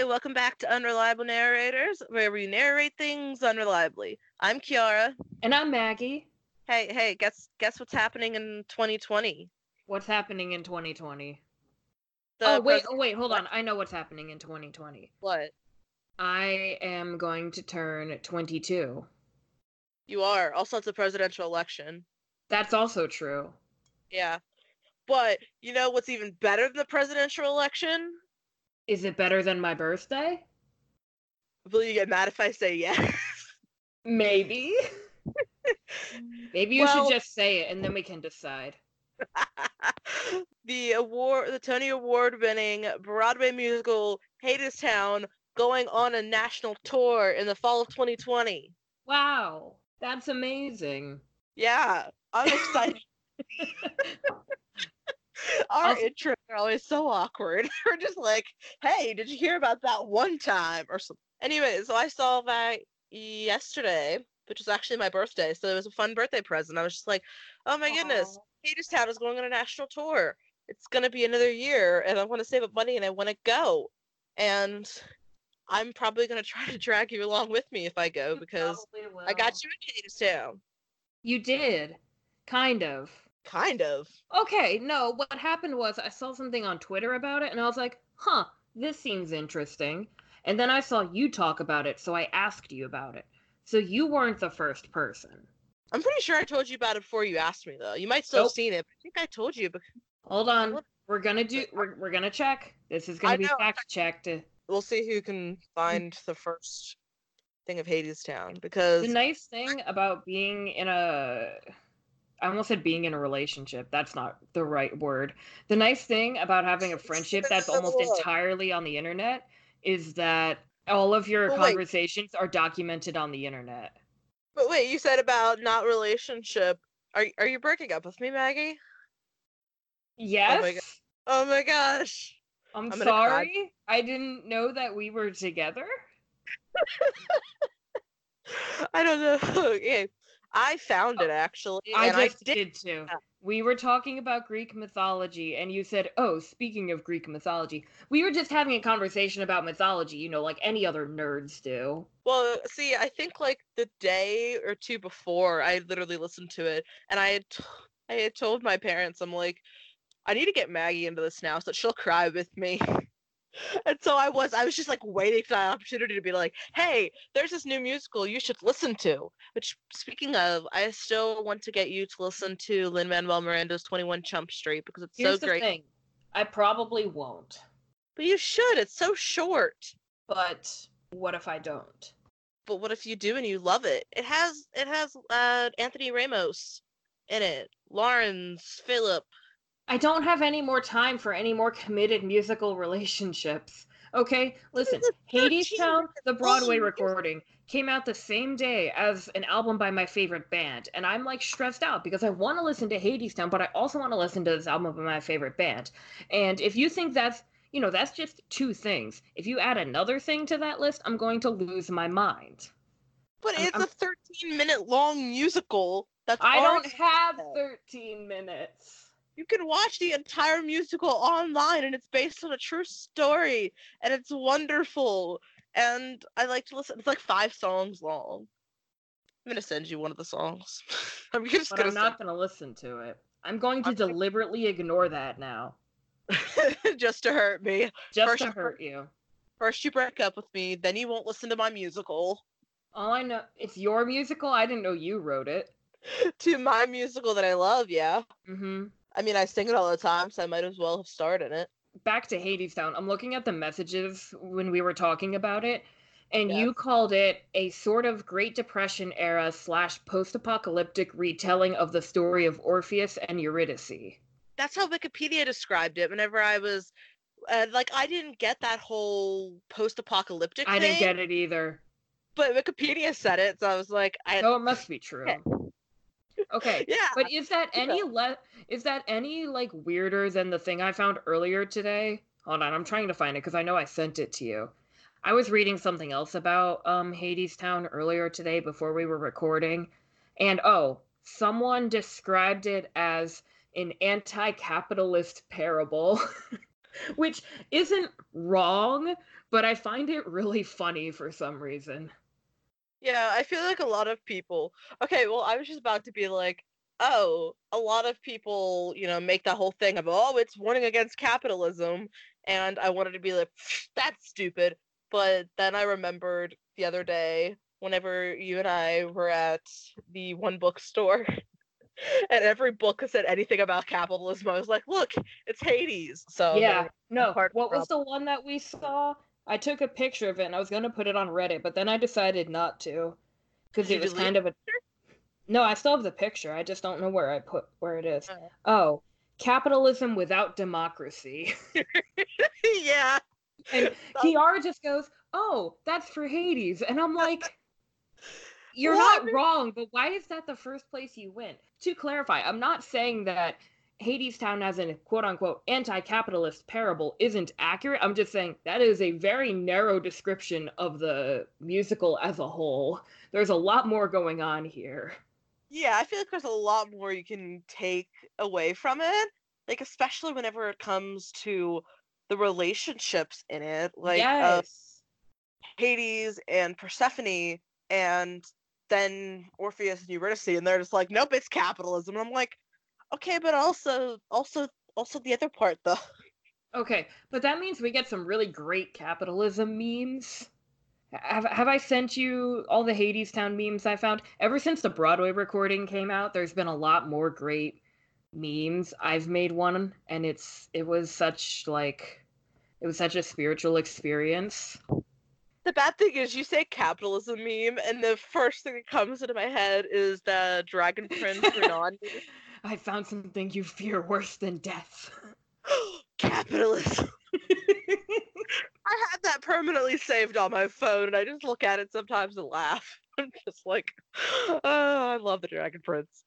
Hey, welcome back to Unreliable Narrators, where we narrate things unreliably. I'm Kiara. And I'm Maggie. Hey, hey, guess guess what's happening in 2020? What's happening in 2020? The oh wait, oh wait, hold on. I know what's happening in 2020. What? I am going to turn 22. You are. Also, it's a presidential election. That's also true. Yeah. But you know what's even better than the presidential election? Is it better than my birthday? Will you get mad if I say yes? Maybe. Maybe you Well- should just say it and then we can decide. the award, the Tony Award winning Broadway musical Hadestown going on a national tour in the fall of 2020. Wow, that's amazing. Yeah, I'm excited. Our Also- intros are always so awkward. We're just like, hey, did you hear about that one time or something? Anyway, so I saw that yesterday, which was actually my birthday. So it was a fun birthday present. I was just like, oh my goodness, Hadestown is going on a national tour. It's going to be another year, and I want to save up money and I want to go. And I'm probably going to try to drag you along with me if I go because I got you in Hadestown. You did. Kind of. Kind of. Okay, no, what happened was I saw something on Twitter about it and I was like, huh, this seems interesting. And then I saw you talk about it, so I asked you about it. So you weren't the first person. I'm pretty sure I told you about it before you asked me, though. You might still Nope. have seen it. But I think I told you. But Hold on. We're gonna do we're, we're gonna check. This is gonna be know, fact checked. we'll see who can mm-hmm. find the first thing of Hadestown because The nice thing about being in a I almost said being in a relationship. That's not the right word. The nice thing about having a friendship that's almost entirely on the internet is that all of your Well, wait. conversations are documented on the internet. But wait, you said about not relationship. Are are you breaking up with me, Maggie? Oh yes. God. Oh my gosh. I'm, I'm sorry. I didn't know that we were together. I don't know. okay. I found oh, it actually. I and just I did. did too. We were talking about Greek mythology, and you said, "Oh, speaking of Greek mythology, we were just having a conversation about mythology, you know, like any other nerds do." Well, see, I think like the day or two before, I literally listened to it, and I had t- I had told my parents, I'm like, I need to get Maggie into this now so that she'll cry with me. and so I was, I was just like waiting for that opportunity to be like, hey, there's this new musical you should listen to. Which, speaking of, I still want to get you to listen to Lin Manuel Miranda's 21 Chump Street because it's Here's so the great. thing: I probably won't, But you should. It's so short. but what if I don't? but what if you do and you love it? It has it has uh Anthony Ramos in it. Lawrence, Philip. I don't have any more time for any more committed musical relationships. Okay, listen. Hadestown, the Broadway recording, came out the same day as an album by my favorite band, and I'm like stressed out because I want to listen to Hadestown, but I also want to listen to this album by my favorite band. And if you think that's you know, that's just two things. If you add another thing to that list, I'm going to lose my mind. But I'm- it's I'm- a 13 minute long musical that's I don't have 13 minutes. You can watch the entire musical online and it's based on a true story and it's wonderful. And I like to listen it's like five songs long. I'm gonna send you one of the songs. I'm just But gonna I'm not going to listen to it. I'm going to I'm deliberately ignore that now. just to hurt me. Just First to you- hurt you. First you break up with me, then you won't listen to my musical. All I know, it's your musical. I didn't know you wrote it. to my musical that I love, yeah. hmm I mean, I sing it all the time, so I might as well have starred in it. Back to Hadestown. I'm looking at the messages when we were talking about it, and you called it a sort of Great Depression era slash post-apocalyptic retelling of the story of Orpheus and Eurydice. That's how Wikipedia described it. Whenever I was, uh, like, I didn't get that whole post-apocalyptic. I didn't get it either. but Wikipedia said it, so I was like, I So it must be true. Okay. yeah. But is that any le- is that any like weirder than the thing I found earlier today? Hold on, I'm trying to find it because I know I sent it to you. I was reading something else about um Hadestown earlier today before we were recording, and oh, someone described it as an anti-capitalist parable. which isn't wrong, but I find it really funny for some reason. Yeah, I feel like a lot of people. Okay, well, I was just about to be like, oh, a lot of people, you know, make that whole thing of, oh, it's warning against capitalism. And I wanted to be like, that's stupid. But then I remembered the other day, whenever you and I were at the one bookstore, and every book said anything about capitalism, I was like, look, it's Hades. So yeah, no. What was the one that we saw? I took a picture of it and I was gonna put it on Reddit, but then I decided not to because it was kind of a. No, I still have the picture. I just don't know where I put where it is. Oh, oh capitalism without democracy. yeah. And Kiara just goes, "Oh, that's for Hades," and I'm like. You're what? not wrong, but why is that the first place you went? To clarify, I'm not saying that Hadestown as a quote unquote anti capitalist parable isn't accurate. I'm just saying that is a very narrow description of the musical as a whole. There's a lot more going on here. Yeah, I feel like there's a lot more you can take away from it. Like, especially whenever it comes to the relationships in it. Like, yes. uh, Hades and Persephone, and then Orpheus and Eurydice, and they're just like, nope, it's capitalism. And I'm like, Okay, but also also also the other part though. Okay, but that means we get some really great capitalism memes. Have have I sent you all the Hadestown memes I found? Ever since the Broadway recording came out, there's been a lot more great memes. I've made one and it's it was such like it was such a spiritual experience. The bad thing is you say capitalism meme and the first thing that comes into my head is the Dragon Prince Renan I found something you fear worse than death. Capitalism. I had that permanently saved on my phone, and I just look at it sometimes and laugh. I'm just like, oh, I love the Dragon Prince.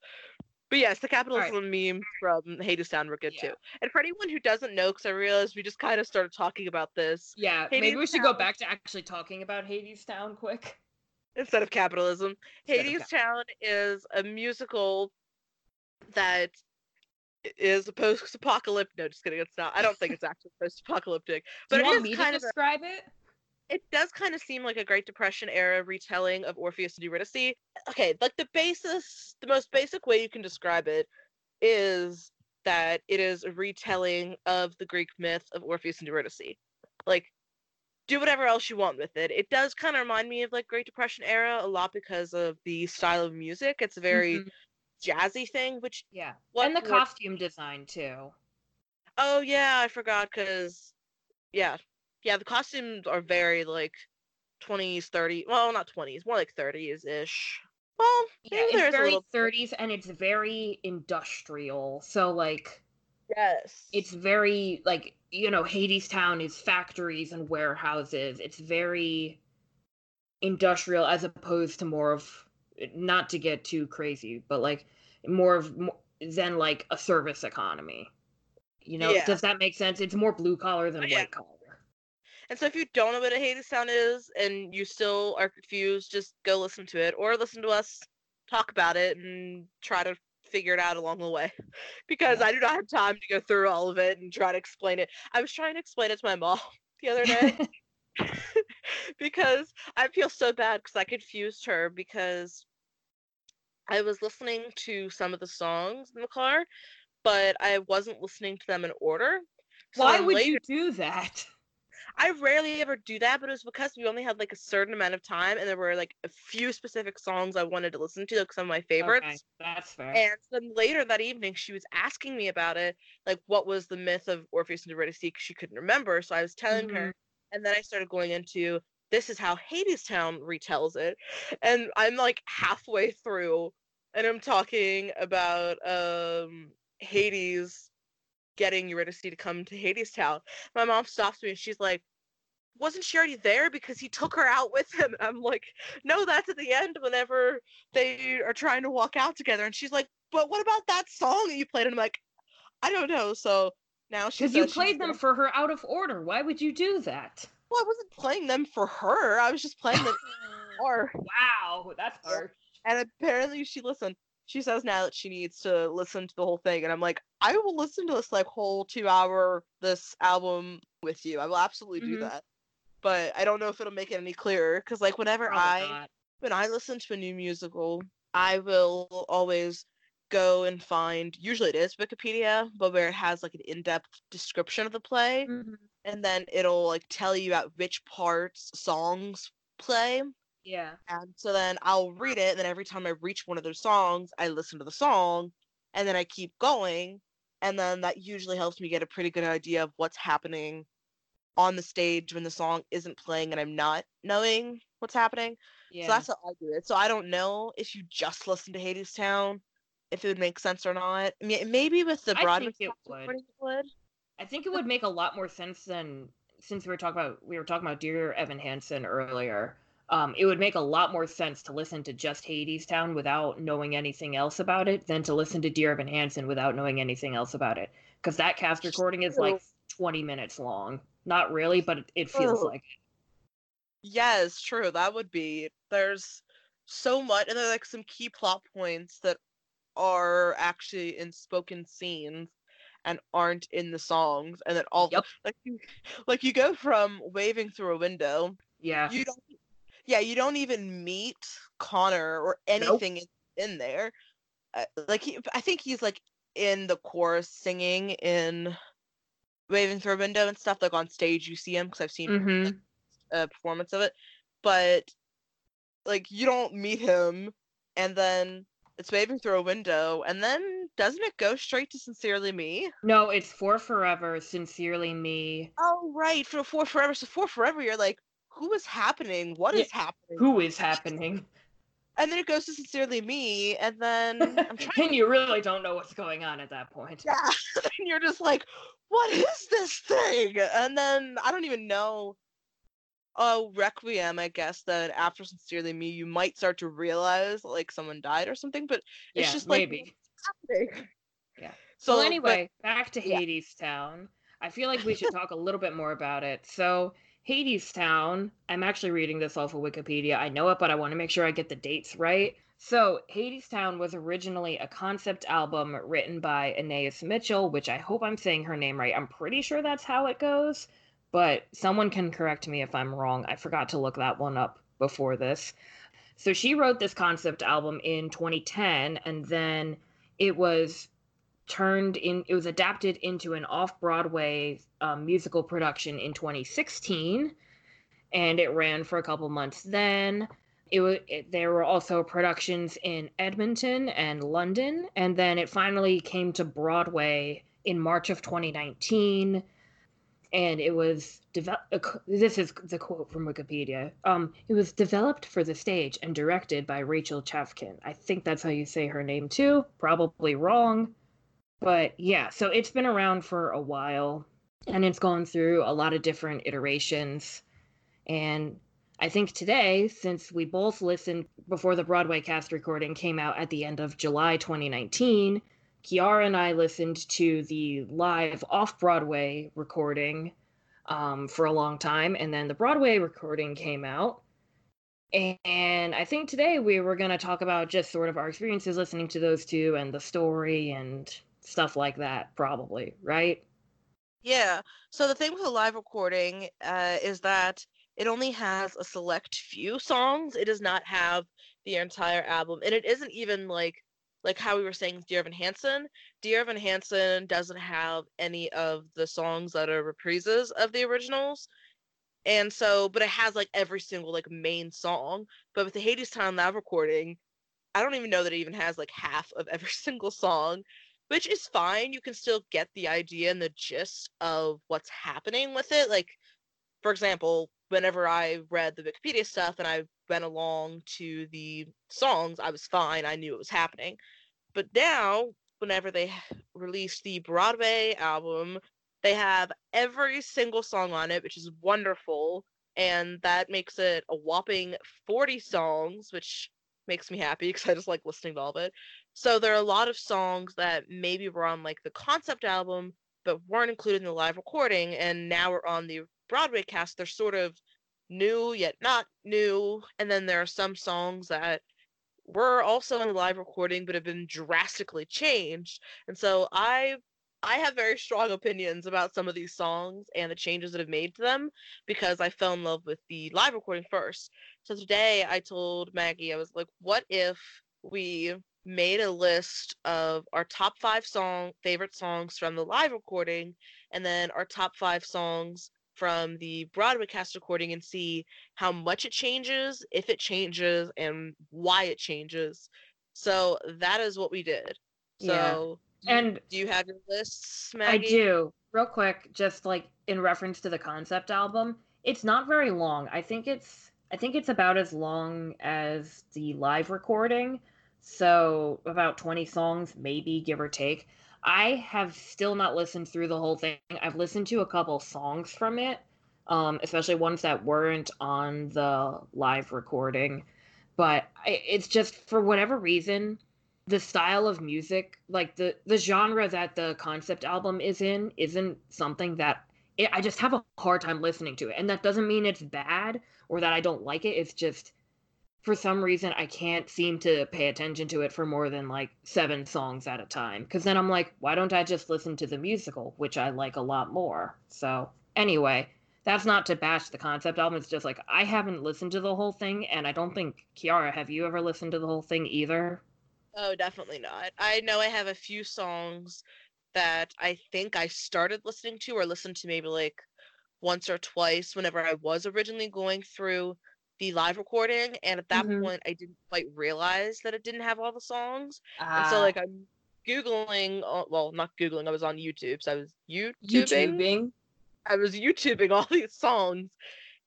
But yes, the capitalism right. meme from Hadestown were good yeah. too. And for anyone who doesn't know, because I realized we just kind of started talking about this. Yeah, Hades maybe we should Town... go back to actually talking about Hadestown quick. Instead of capitalism. Instead Hades of Town is a musical that is a post-apocalyptic. No, just kidding. It's not. I don't think it's actually post-apocalyptic. But Do you want me to describe a, it? It does kind of seem like a Great Depression era retelling of Orpheus and Eurydice. Okay, like the basis, the most basic way you can describe it is that it is a retelling of the Greek myth of Orpheus and Eurydice. Like, do whatever else you want with it. It does kind of remind me of like Great Depression era a lot because of the style of music. It's very mm-hmm jazzy thing, which yeah, and the what, costume design too. Oh yeah, I forgot because yeah, yeah, the costumes are very like twenties, thirty. Well, not twenties, more like thirties ish. Well, yeah, it's very thirties, and it's very industrial. So like, yes, it's very like you know, Hadestown is factories and warehouses. It's very industrial as opposed to more of not to get too crazy, but like more of more, than like a service economy. You know, yeah. does that make sense? It's more blue collar than uh, yeah. white collar. And so if you don't know what a Hadestown is and you still are confused, just go listen to it or listen to us talk about it and try to figure it out along the way. Because. I do not have time to go through all of it and try to explain it. I was trying to explain it to my mom the other day. because I feel so bad because I confused her because I was listening to some of the songs in the car, but I wasn't listening to them in order. So Why would later, you do that? I rarely ever do that, but it was because we only had like a certain amount of time, and there were like a few specific songs I wanted to listen to, like some of my favorites. Okay, that's fair. And then later that evening, she was asking me about it, like what was the myth of Orpheus and Eurydice, because she couldn't remember. So I was telling mm-hmm. her, and then I started going into this is how Hadestown retells it. And I'm like halfway through and I'm talking about um Hades getting Eurydice to come to Hadestown. My mom stops me and she's like, wasn't she already there because he took her out with him? I'm like, no, that's at the end whenever they are trying to walk out together. And she's like, but what about that song that you played? And I'm like, I don't know. So now she because you played them for her out of order. Why would you do that? Well, I wasn't playing them for her. I was just playing them for. Wow, that's harsh. And apparently she listened. she says now that she needs to listen to the whole thing, and I'm like, I will listen to this like whole two hour this album with you. I will absolutely do Mhm. that. But I don't know if it'll make it any clearer because like whenever Probably I not. when I listen to a new musical, I will always go and find usually it is Wikipedia, but where it has like an in-depth description of the play, Mhm. and then it'll like tell you about which parts songs play. Yeah. And so then I'll read it, and then every time I reach one of those songs, I listen to the song, and then I keep going, and then that usually helps me get a pretty good idea of what's happening on the stage when the song isn't playing and I'm not knowing what's happening. Yeah. So that's how I do it. So I don't know if you just listen to Hadestown, if it would make sense or not. I mean, maybe with the I think it would. would. I think it would make a lot more sense than since we were talking about we were talking about Dear Evan Hansen earlier. Um, it would make a lot more sense to listen to just Hadestown without knowing anything else about it than to listen to Dear Evan Hansen without knowing anything else about it. Because that cast recording is like 20 minutes long. Not really, but it, it feels Oh. like it. Yes, true. That would be. There's so much, and there's like some key plot points that are actually in spoken scenes and aren't in the songs, and then all Yep. like you, like you go from waving through a window. Yeah. You don't. Yeah, you don't even meet Connor or anything in, in there. Uh, like he, I think he's like in the chorus singing in waving through a window and stuff. Like on stage, you see him because I've seen hmm a performance of it, but like you don't meet him, and then it's waving through a window, and then doesn't it go straight to sincerely me? No, it's for forever. Sincerely, me. Oh right, for for forever. So for forever, you're like, who is happening? What is Yeah, happening? Who is happening? And then it goes to sincerely me, and then I'm trying. and you really don't know what's going on at that point. yeah, and you're just like, what is this thing? And then I don't even know. Oh, Requiem, I guess that after Sincerely Me, you might start to realize like someone died or something, but it's Yeah, just like maybe. happening? Yeah. So well, but- anyway, back to yeah. Hadestown. I feel like we should talk a little bit more about it. So, Hadestown, I'm actually reading this off of Wikipedia. I know it, but I want to make sure I get the dates right. So, Hadestown was originally a concept album written by Anais Mitchell, which I hope I'm saying her name right. I'm pretty sure that's how it goes, but someone can correct me if I'm wrong. I forgot to look that one up before this. So, she wrote this concept album in 2010, and then it was turned in it was adapted into an off-broadway um, musical production in 2016 and it ran for a couple months then it was it, there were also productions in edmonton and london and then it finally came to broadway in march of 2019 and it was developed this is the quote from wikipedia. Um it was developed for the stage and directed by rachel Chavkin. I think that's how you say her name too. Probably wrong. But yeah, so it's been around for a while and it's gone through a lot of different iterations. And I think today, since we both listened before the Broadway cast recording came out at the end of July 2019, Kiara and I listened to the live off Broadway recording um, for a long time. And then the Broadway recording came out. And I think today we were going to talk about just sort of our experiences listening to those two and the story and stuff like that, probably, right? Yeah. So the thing with a live recording uh, is that it only has a select few songs. It does not have the entire album, and it isn't even like like how we were saying Dear Evan Hansen. Dear Evan Hansen doesn't have any of the songs that are reprises of the originals. And so, but it has like every single like main song. But with the Hadestown live recording, I don't even know that it even has like half of every single song which is fine. You can still get the idea and the gist of what's happening with it. Like, for example, whenever I read the Wikipedia stuff and I went along to the songs, I was fine. I knew it was happening. But now, whenever they released the Broadway album, they have every single song on it, which is wonderful. And that makes it a whopping 40 songs, which makes me happy because I just like listening to all of it. So there are a lot of songs that maybe were on like the concept album, but weren't included in the live recording, and now we're on the Broadway cast. They're sort of new yet not new, and then there are some songs that were also in the live recording but have been drastically changed. And so I I have very strong opinions about some of these songs and the changes that have made to them because I fell in love with the live recording first. So today I told Maggie, I was like, what if we made a list of our top five song favorite songs from the live recording and then our top five songs from the Broadway cast recording and see how much it changes, if it changes, and why it changes. So that is what we did. So yeah. and do you have your lists, Maggie? I do. Real quick, just like in reference to the concept album, it's not very long. I think it's I think it's about as long as the live recording. So about 20 songs, maybe give or take. I have still not listened through the whole thing. I've listened to a couple songs from it, um, especially ones that weren't on the live recording. But I, it's just for whatever reason, the style of music, like the the genre that the concept album is in, isn't something that it, I just have a hard time listening to it. And that doesn't mean it's bad or that I don't like it. It's just for some reason I can't seem to pay attention to it for more than like seven songs at a time. Because then I'm like, why don't I just listen to the musical, which I like a lot more? So, anyway, that's not to bash the concept album. It's just like I haven't listened to the whole thing, and I don't think Kiara, have you ever listened to the whole thing either? Oh, definitely not. I know I have a few songs that I think I started listening to or listened to maybe like once or twice whenever I was originally going through the live recording and at that mm-hmm. point i didn't quite realize that it didn't have all the songs and so ah. like i'm googling uh, well not googling i was on youtube so i was youtubing, YouTubing. i was youtubing all these songs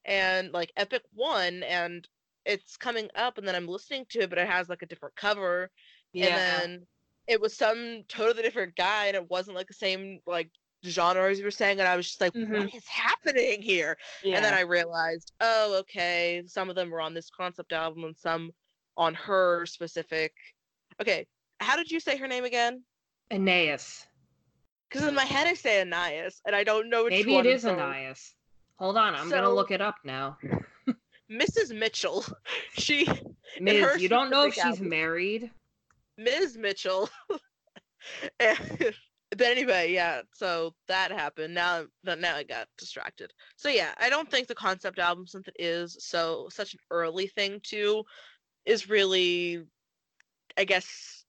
and like epic one and it's coming up and then i'm listening to it but it has like a different cover yeah. and then it was some totally different guy and it wasn't like the same like genres you were saying, and I was just like, mm-hmm. what is happening here? Yeah. And then I realized, oh, okay, some of them were on this concept album and some on her specific. Okay, how did you say her name again? Aeneas. Because in my head I say Anais, and I don't know which Maybe it is Anais. Hold on, I'm so, gonna look it up now. Mrs. Mitchell, she. Ms. You don't know if she's album, married. Ms. Mitchell. and but anyway, yeah. So that happened. Now, now I got distracted. So yeah, I don't think the concept album, since it is so such an early thing too, is really, I guess,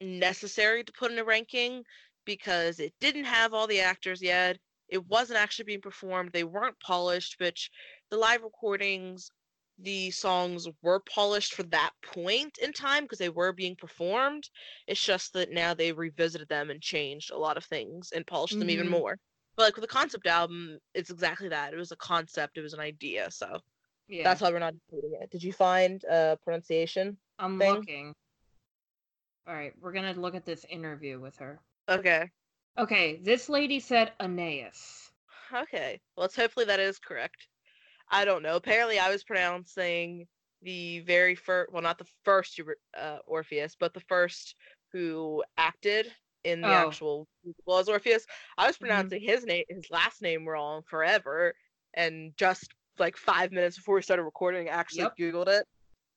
necessary to put in a ranking because it didn't have all the actors yet. It wasn't actually being performed. They weren't polished, which the live recordings the songs were polished for that point in time because they were being performed. It's just that now they revisited them and changed a lot of things and polished mm-hmm. them even mm-hmm. more. But like with the concept album, it's exactly that. It was a concept, it was an idea. So yeah. that's why we're not including it. Did you find a pronunciation? I'm thing? looking. All right, we're gonna look at this interview with her. Okay. Okay, this lady said Aeneas. Okay, well, let's hopefully that is correct. I don't know. Apparently, I was pronouncing the very first, well, not the first uh, Orpheus, but the first who acted in the oh. actual well as Orpheus. I was mm-hmm. pronouncing mm-hmm. his name, his last name wrong forever, and just like five minutes before we started recording, I actually yep. Googled it.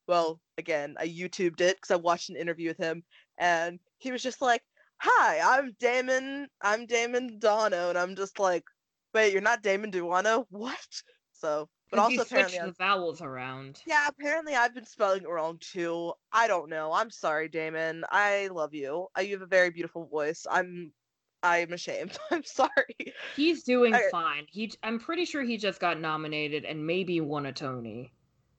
Well, again, I YouTubed it because I watched an interview with him, and he was just like, "Hi, I'm Damon. I'm Damon Daunno," and I'm just like, "Wait, you're not Damon Duano? What?" So but also apparently the vowels around. Yeah, apparently I've been spelling it wrong too. I don't know. I'm sorry, Damon. I love you. I, you have a very beautiful voice. I'm I'm ashamed. I'm sorry. He's doing I, fine. He I'm pretty sure he just got nominated and maybe won a Tony.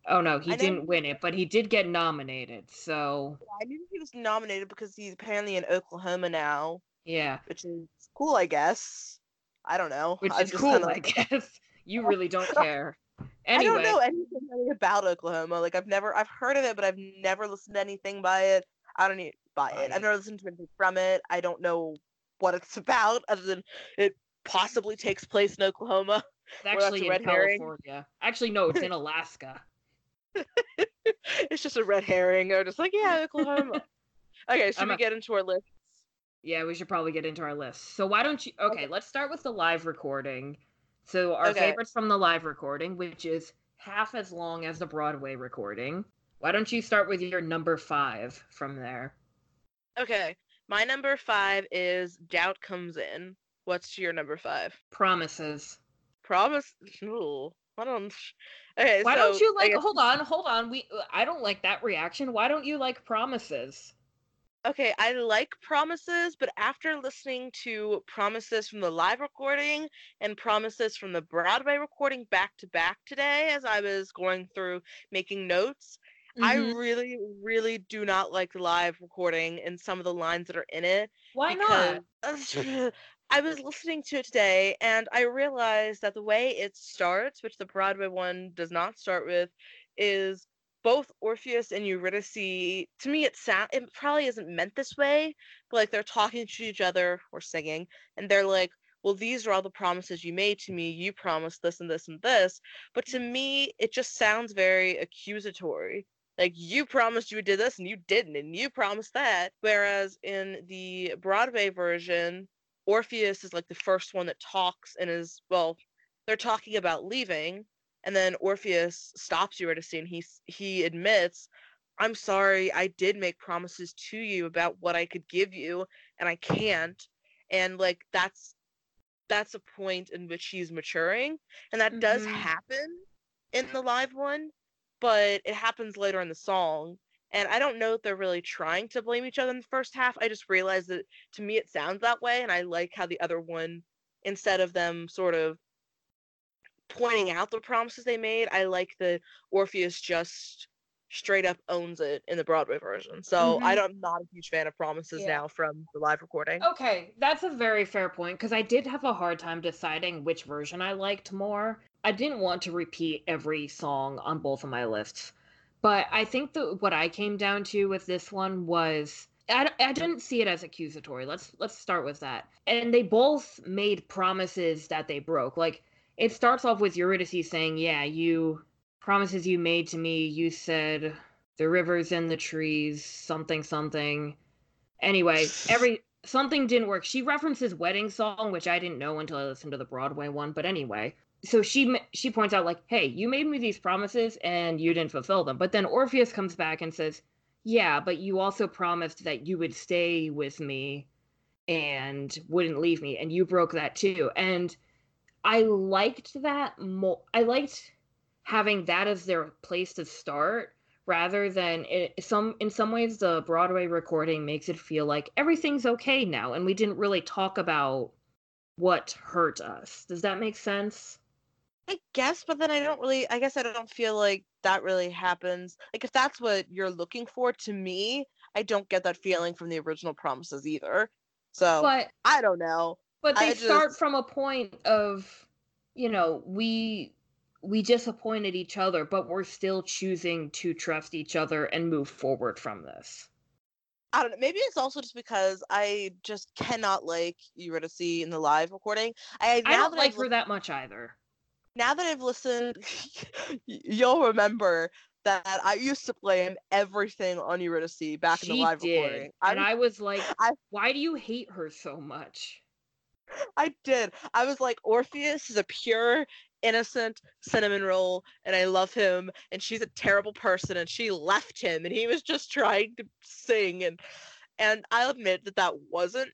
Oh no, he I didn't win it, but he did get nominated. So I knew he was nominated because he's apparently in Oklahoma now. Yeah, which is cool, I guess. I don't know. Which is cool, kinda... I guess. You really don't care. Anyway. I don't know anything really about Oklahoma. Like I've never I've heard of it, but I've never listened to anything by it. I don't need buy it. I've never listened to anything from it. I don't know what it's about other than it possibly takes place in Oklahoma. It's actually in California. Herring. Actually, no, it's in Alaska. it's just a red herring. They're just like, yeah, Oklahoma. okay, should I'm we a- get into our list? Yeah, we should probably get into our list. So why don't you? Okay, okay. let's start with the live recording. So our okay. favorites from the live recording, which is half as long as the Broadway recording, Why don't you start with your number five from there? Okay. My number five is Doubt Comes In. What's your number five? Promises. Promise. Ooh, I don't. Okay. Why so don't you like? guess- Hold on, hold on. We I don't like that reaction. Why don't you like promises? Okay, I like Promises, but after listening to Promises from the live recording and Promises from the Broadway recording back to back today, as I was going through making notes, I Mhm. really, really do not like the live recording and some of the lines that are in it. Why not? I was listening to it today and I realized that the way it starts, which the Broadway one does not start with, is both Orpheus and Eurydice. To me, it sound it probably isn't meant this way, but like they're talking to each other or singing, and they're like, "Well, these are all the promises you made to me. You promised this and this and this." But to me, it just sounds very accusatory like you promised you did this and you didn't and you promised that whereas in the broadway version orpheus is like the first one that talks and is well they're talking about leaving and then orpheus stops eurydice and he he admits i'm sorry i did make promises to you about what i could give you and i can't and like that's that's a point in which he's maturing and that does Mhm. happen in the live one but it happens later in the song. And I don't know if they're really trying to blame each other in the first half. I just realized that to me it sounds that way, and I like how the other one, instead of them sort of pointing out the promises they made, I like that Orpheus just straight up owns it in the Broadway version. So I Mhm. don't, I'm not a huge fan of promises Yeah. now from the live recording. Okay, that's a very fair point because I did have a hard time deciding which version I liked more. I didn't want to repeat every song on both of my lists, but I think that what I came down to with this one was I, I didn't see it as accusatory. Let's let's start with that. And they both made promises that they broke. Like it starts off with Eurydice saying, "Yeah, you promises you made to me. You said the rivers and the trees, something something." Anyway, every something didn't work. She references wedding song, which I didn't know until I listened to the Broadway one. But anyway, so she she points out like, "Hey, you made me these promises and you didn't fulfill them." But then Orpheus comes back and says, "Yeah, but you also promised that you would stay with me and wouldn't leave me, and you broke that too." And I liked that more. I liked having that as their place to start rather than it, some in some ways the broadway recording makes it feel like everything's okay now and we didn't really talk about what hurt us does that make sense I guess, but then I don't really. I guess I don't feel like that really happens. Like if that's what you're looking for, to me, I don't get that feeling from the original promises either. So but I don't know. But they I start from a point of you know we we disappointed each other but we're still choosing to trust each other and move forward from this I don't know. Maybe it's also just because I just cannot like Eurydice in the live recording. I i don't like I've her that much either now that I've listened, you'll remember that I used to blame everything on Eurydice back in the live did recording. and i was like I- why do you hate her so much I did. I was like, Orpheus is a pure, innocent cinnamon roll, and I love him. And she's a terrible person, and she left him, and he was just trying to sing. And and I'll admit that that wasn't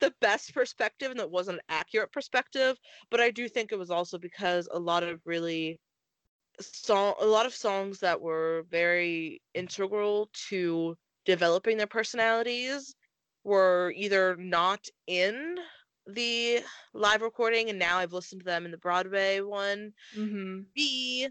the best perspective, and that wasn't an accurate perspective. But I do think it was also because a lot of really song, a lot of songs that were very integral to developing their personalities were either not in the live recording and now I've listened to them in the Broadway one. mm-hmm. B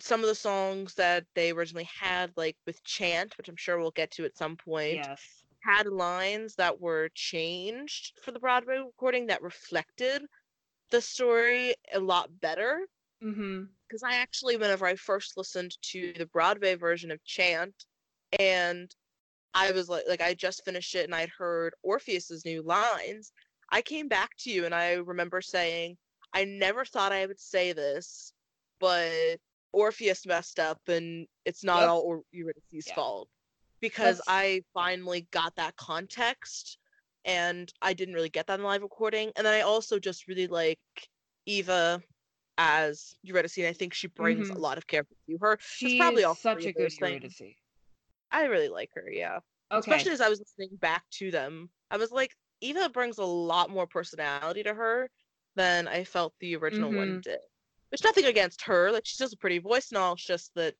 some of the songs that they originally had, like with Chant, which I'm sure we'll get to at some point, yes had lines that were changed for the Broadway recording that reflected the story a lot better. mm-hmm. Because I actually, whenever I first listened to the Broadway version of Chant, and I was like, like I just finished it and I'd heard Orpheus's new lines. I came back to you and I remember saying, I never thought I would say this, but Orpheus messed up and it's not Yep. all or- Eurydice's Yeah. fault. Because That's- I finally got that context and I didn't really get that in the live recording. And then I also just really like Eva as Eurydice, and I think she brings Mhm. a lot of character to her. She's probably all such a good those things. I really like her, yeah. Okay. Especially as I was listening back to them, I was like, Eva brings a lot more personality to her than I felt the original one Mhm. did. Which nothing against her, like she does a pretty voice and all. It's just that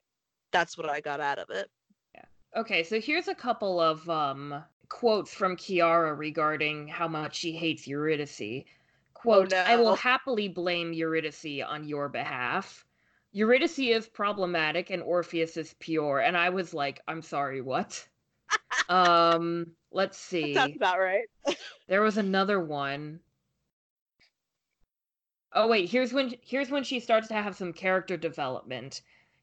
that's what I got out of it. Yeah. Okay, so here's a couple of um quotes from Kiara regarding how much she hates Eurydice. Quote, I will happily blame Eurydice on your behalf. Eurydice is problematic and Orpheus is pure. And I was like, I'm sorry, what? um, let's see. That sounds about right. There was another one. Oh wait, here's when here's when she starts to have some character development.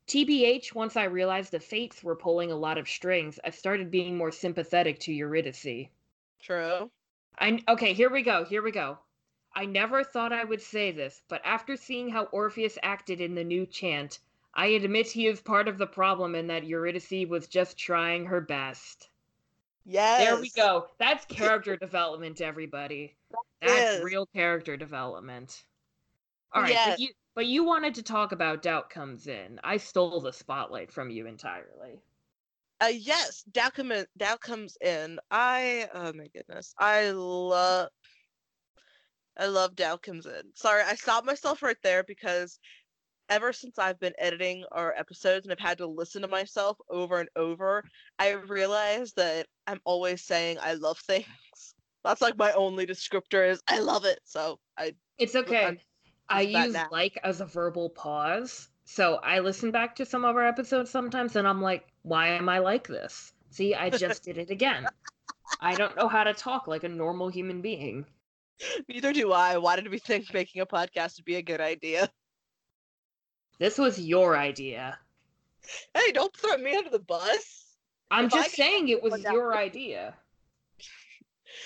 TBH, once I realized the fates were pulling a lot of strings, I started being more sympathetic to Eurydice. True. I okay, here we go. Here we go. I never thought I would say this, but after seeing how Orpheus acted in the new chant, I admit he is part of the problem and that Eurydice was just trying her best. Yes. There we go. That's character development, everybody. That's is. real character development. All right, Yes. but you but you wanted to talk about Doubt Comes In. I stole the spotlight from you entirely. Uh, yes, Doubt, come in, Doubt comes in. I, oh my goodness, I love, I love Doubt comes in. Sorry, I stopped myself right there because ever since I've been editing our episodes and I've had to listen to myself over and over, I realized that I'm always saying I love things. That's like my only descriptor is I love it. So I, It's okay. I'm I use use now. like as a verbal pause. So I listen back to some of our episodes sometimes and I'm like, why am I like this? See, I just did it again. I don't know how to talk like a normal human being. Neither do I. Why did we think making a podcast would be a good idea? This was your idea. Hey, don't throw me under the bus. I'm If just saying it was one down- your idea.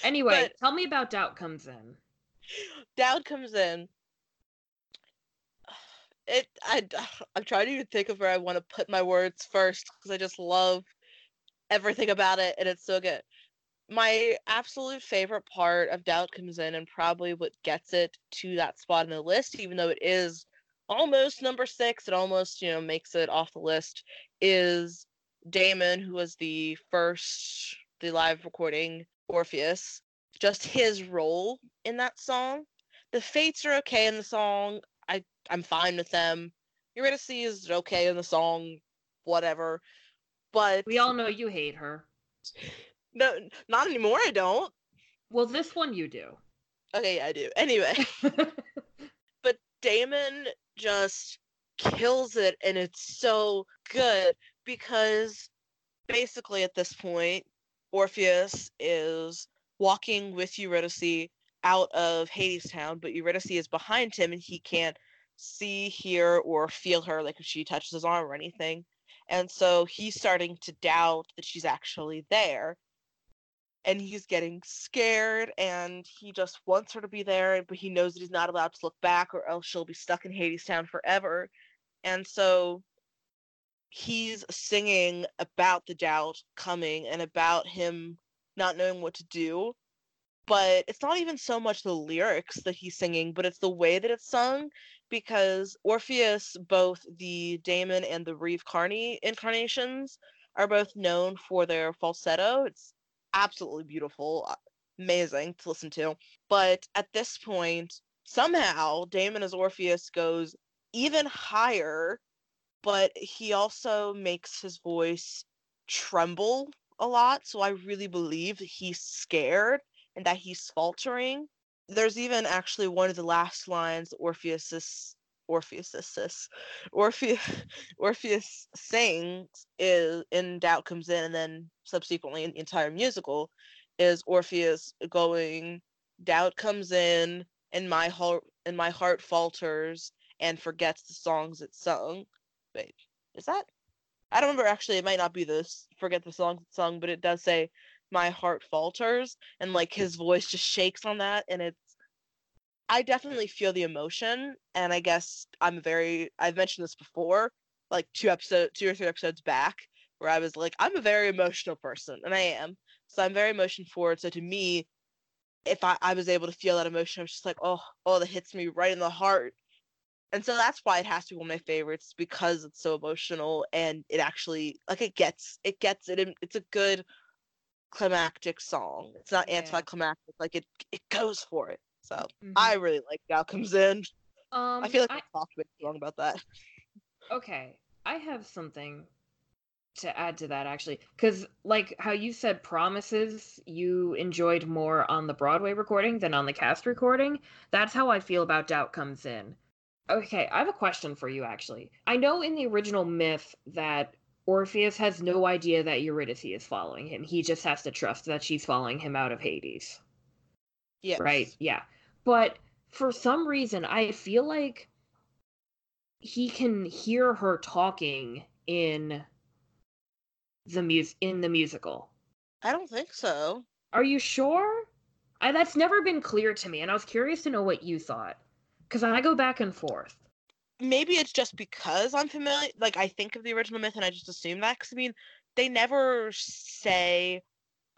Anyway, But- tell me about Doubt Comes In. Doubt comes in. It I I'm trying to even think of where I want to put my words first because I just love everything about it and it's so good. My absolute favorite part of Doubt comes in and probably what gets it to that spot in the list, even though it is almost number six, it almost you know makes it off the list, is Damon, who was the first the live recording Orpheus. Just his role in that song the fates are okay in the song. I I'm fine with them. Eurydice is okay in the song, whatever. But We all know you hate her. No, not anymore. I don't. Well, this one you do. Okay, yeah, I do. Anyway, but Damon just kills it, and it's so good because basically at this point, Orpheus is walking with Eurydice out of Hadestown, but Eurydice is behind him and he can't see, hear, or feel her like if she touches his arm or anything. And so he's starting to doubt that she's actually there. And he's getting scared and he just wants her to be there, but he knows that he's not allowed to look back or else she'll be stuck in Hadestown forever. And so he's singing about the doubt coming and about him not knowing what to do but it's not even so much the lyrics that he's singing, but it's the way that it's sung because Orpheus, both the Damon and the Reeve Carney incarnations, are both known for their falsetto. It's absolutely beautiful, uh, amazing to listen to. But at this point, somehow Damon as Orpheus goes even higher, but he also makes his voice tremble a lot. So I really believe he's scared and that he's faltering. There's even actually one of the last lines Orpheus is Orpheus is Orpheus Orpheus sings is in Doubt comes in and then subsequently in the entire musical is Orpheus going Doubt comes in and my heart and my heart falters and forgets the songs it sung. Wait, is that? I don't remember actually it might not be this forget the songs it sung, but it does say my heart falters and like his voice just shakes on that and it's I definitely feel the emotion and I guess I'm very I've mentioned this before like two episode two or three episodes back where I was like I'm a very emotional person and I am so I'm very emotion forward so to me if I, I was able to feel that emotion I was just like oh oh that hits me right in the heart and so that's why it has to be one of my favorites because it's so emotional and it actually like it gets it gets it. It's a good climactic song. It's not Yeah. anticlimactic. Like it it goes for it. So Mhm. I really like Gal Comes In. um, I feel like I, I talked way too long about that. okay, I have something to add to that actually, because like how you said, promises you enjoyed more on the Broadway recording than on the cast recording. That's how I feel about Doubt Comes In. Okay, I have a question for you actually. I know in the original myth that Orpheus has no idea that Eurydice is following him. He just has to trust that she's following him out of Hades. Yes. Right? Yeah. But for some reason, I feel like he can hear her talking in the mus- in the musical. I don't think so. Are you sure? I, that's never been clear to me, and I was curious to know what you thought. Because I go back and forth. maybe it's just because I'm familiar. Like I think of the original myth and I just assume that. Because I mean, they never say,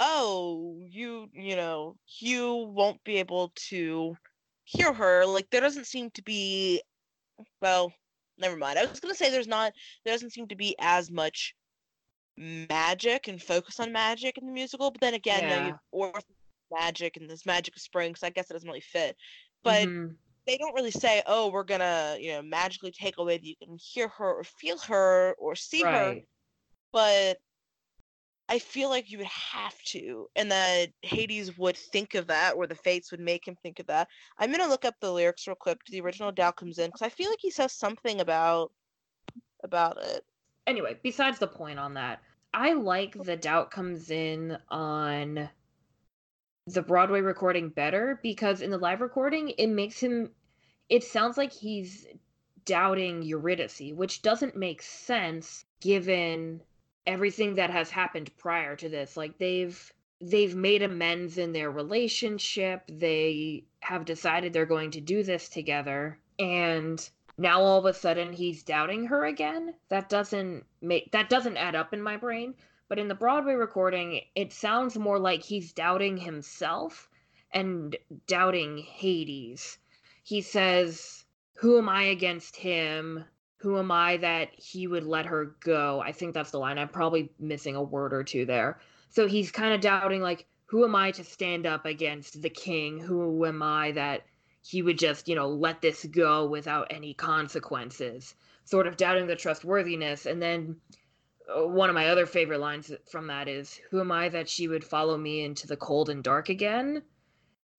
"Oh, you, you know, you won't be able to hear her." Like there doesn't seem to be. Well, never mind. I was gonna say there's not. There doesn't seem to be as much magic and focus on magic in the musical. But then again, you know, you Yeah. have Orpheus magic and this magic of spring, so I guess it doesn't really fit. But Mhm. they don't really say, "Oh, we're gonna, you know, magically take away that you can hear her or feel her or see her," but I feel like you would have to, and that Hades would think of that, or the Fates would make him think of that. I'm gonna look up the lyrics real quick. The original Doubt comes in because I feel like he says something about about it. Anyway, besides the point on that, I like the doubt comes in on the Broadway recording better because in the live recording, it makes him. It sounds like he's doubting Eurydice, which doesn't make sense given everything that has happened prior to this. Like they've they've made amends in their relationship. They have decided they're going to do this together, and now all of a sudden he's doubting her again. That doesn't make that doesn't add up in my brain. But in the Broadway recording, it sounds more like he's doubting himself and doubting Hades. He says, Who am I against him? Who am I that he would let her go? I think that's the line. I'm probably missing a word or two there. So he's kind of doubting, like, who am I to stand up against the king? Who am I that he would just, you know, let this go without any consequences? Sort of doubting the trustworthiness. And then uh, one of my other favorite lines from that is who am i that she would follow me into the cold and dark again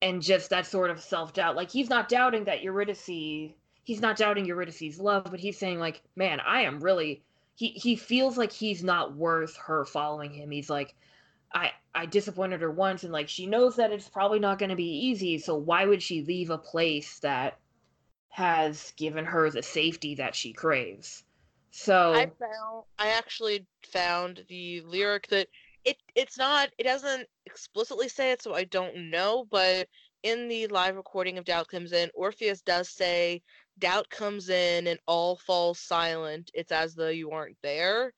and just that sort of self-doubt like he's not doubting that eurydice he's not doubting eurydice's love but he's saying like man i am really he he feels like he's not worth her following him. He's like i i disappointed her once and like she knows that it's probably not going to be easy. So why would she leave a place that has given her the safety that she craves? So I found I actually found the lyric that it it's not it doesn't explicitly say it, so I don't know, but in the live recording of Doubt Comes In, Orpheus does say doubt comes in and all falls silent. It's as though you aren't there.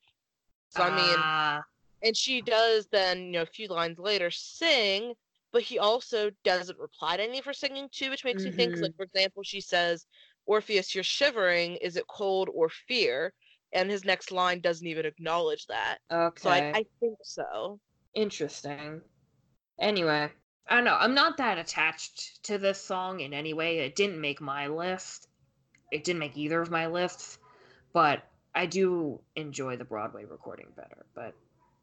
So I mean Ah, and she does then, you know, a few lines later sing, but he also doesn't reply to any of her singing too, which makes me think like for example, she says, Orpheus, you're shivering, is it cold or fear? And his next line doesn't even acknowledge that. okay. So I, I think so. Interesting. Anyway, I don't know. I'm not that attached to this song in any way. It didn't make my list. It didn't make either of my lists, but I do enjoy the Broadway recording better. But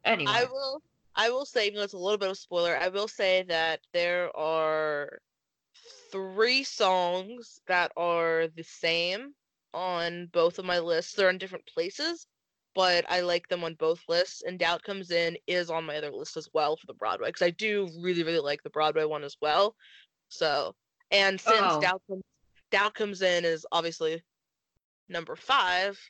anyway, I will I will say, even though it's a little bit of a spoiler, I will say that there are three songs that are the same on both of my lists. They're in different places, but I like them on both lists. And Doubt Comes In is on my other list as well for the Broadway because I do really, really like the Broadway one as well. So, and since Oh. Doubt comes Doubt Comes In is obviously number five,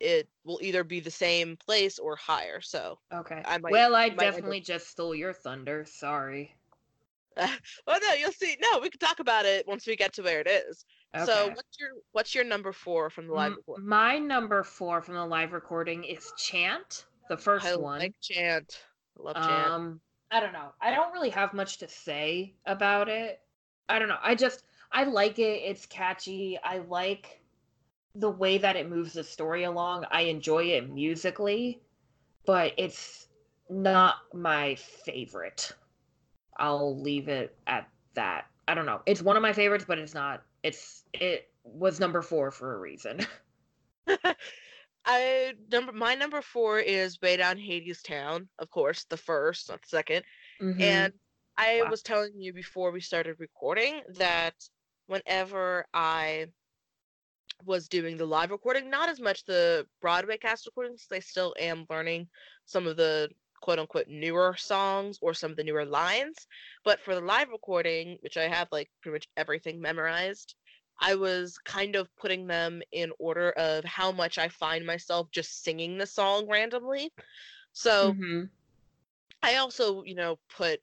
it will either be the same place or higher. So, okay. I might- well, I might end up- definitely just stole your thunder. Sorry. well, no, you'll see. No, we can talk about it once we get to where it is. Okay. So, what's your what's your number four from the live recording? my number four from the live recording is Chant, the first I one. like chant. I love chant. Um, I don't know. I don't really have much to say about it. I don't know. I just I like it. It's catchy. I like the way that it moves the story along. I enjoy it musically, but it's not my favorite. I'll leave it at that. I don't know. It's one of my favorites, but it's not. It's it was number four for a reason. I number my number four is Way Down Hadestown, of course, the first, not the 2nd Mhm. And I Wow. was telling you before we started recording that whenever I was doing the live recording, not as much the Broadway cast recordings, I still am learning some of the quote unquote newer songs or some of the newer lines. But for the live recording, which I have like pretty much everything memorized, I was kind of putting them in order of how much I find myself just singing the song randomly. So Mhm. I also, you know, put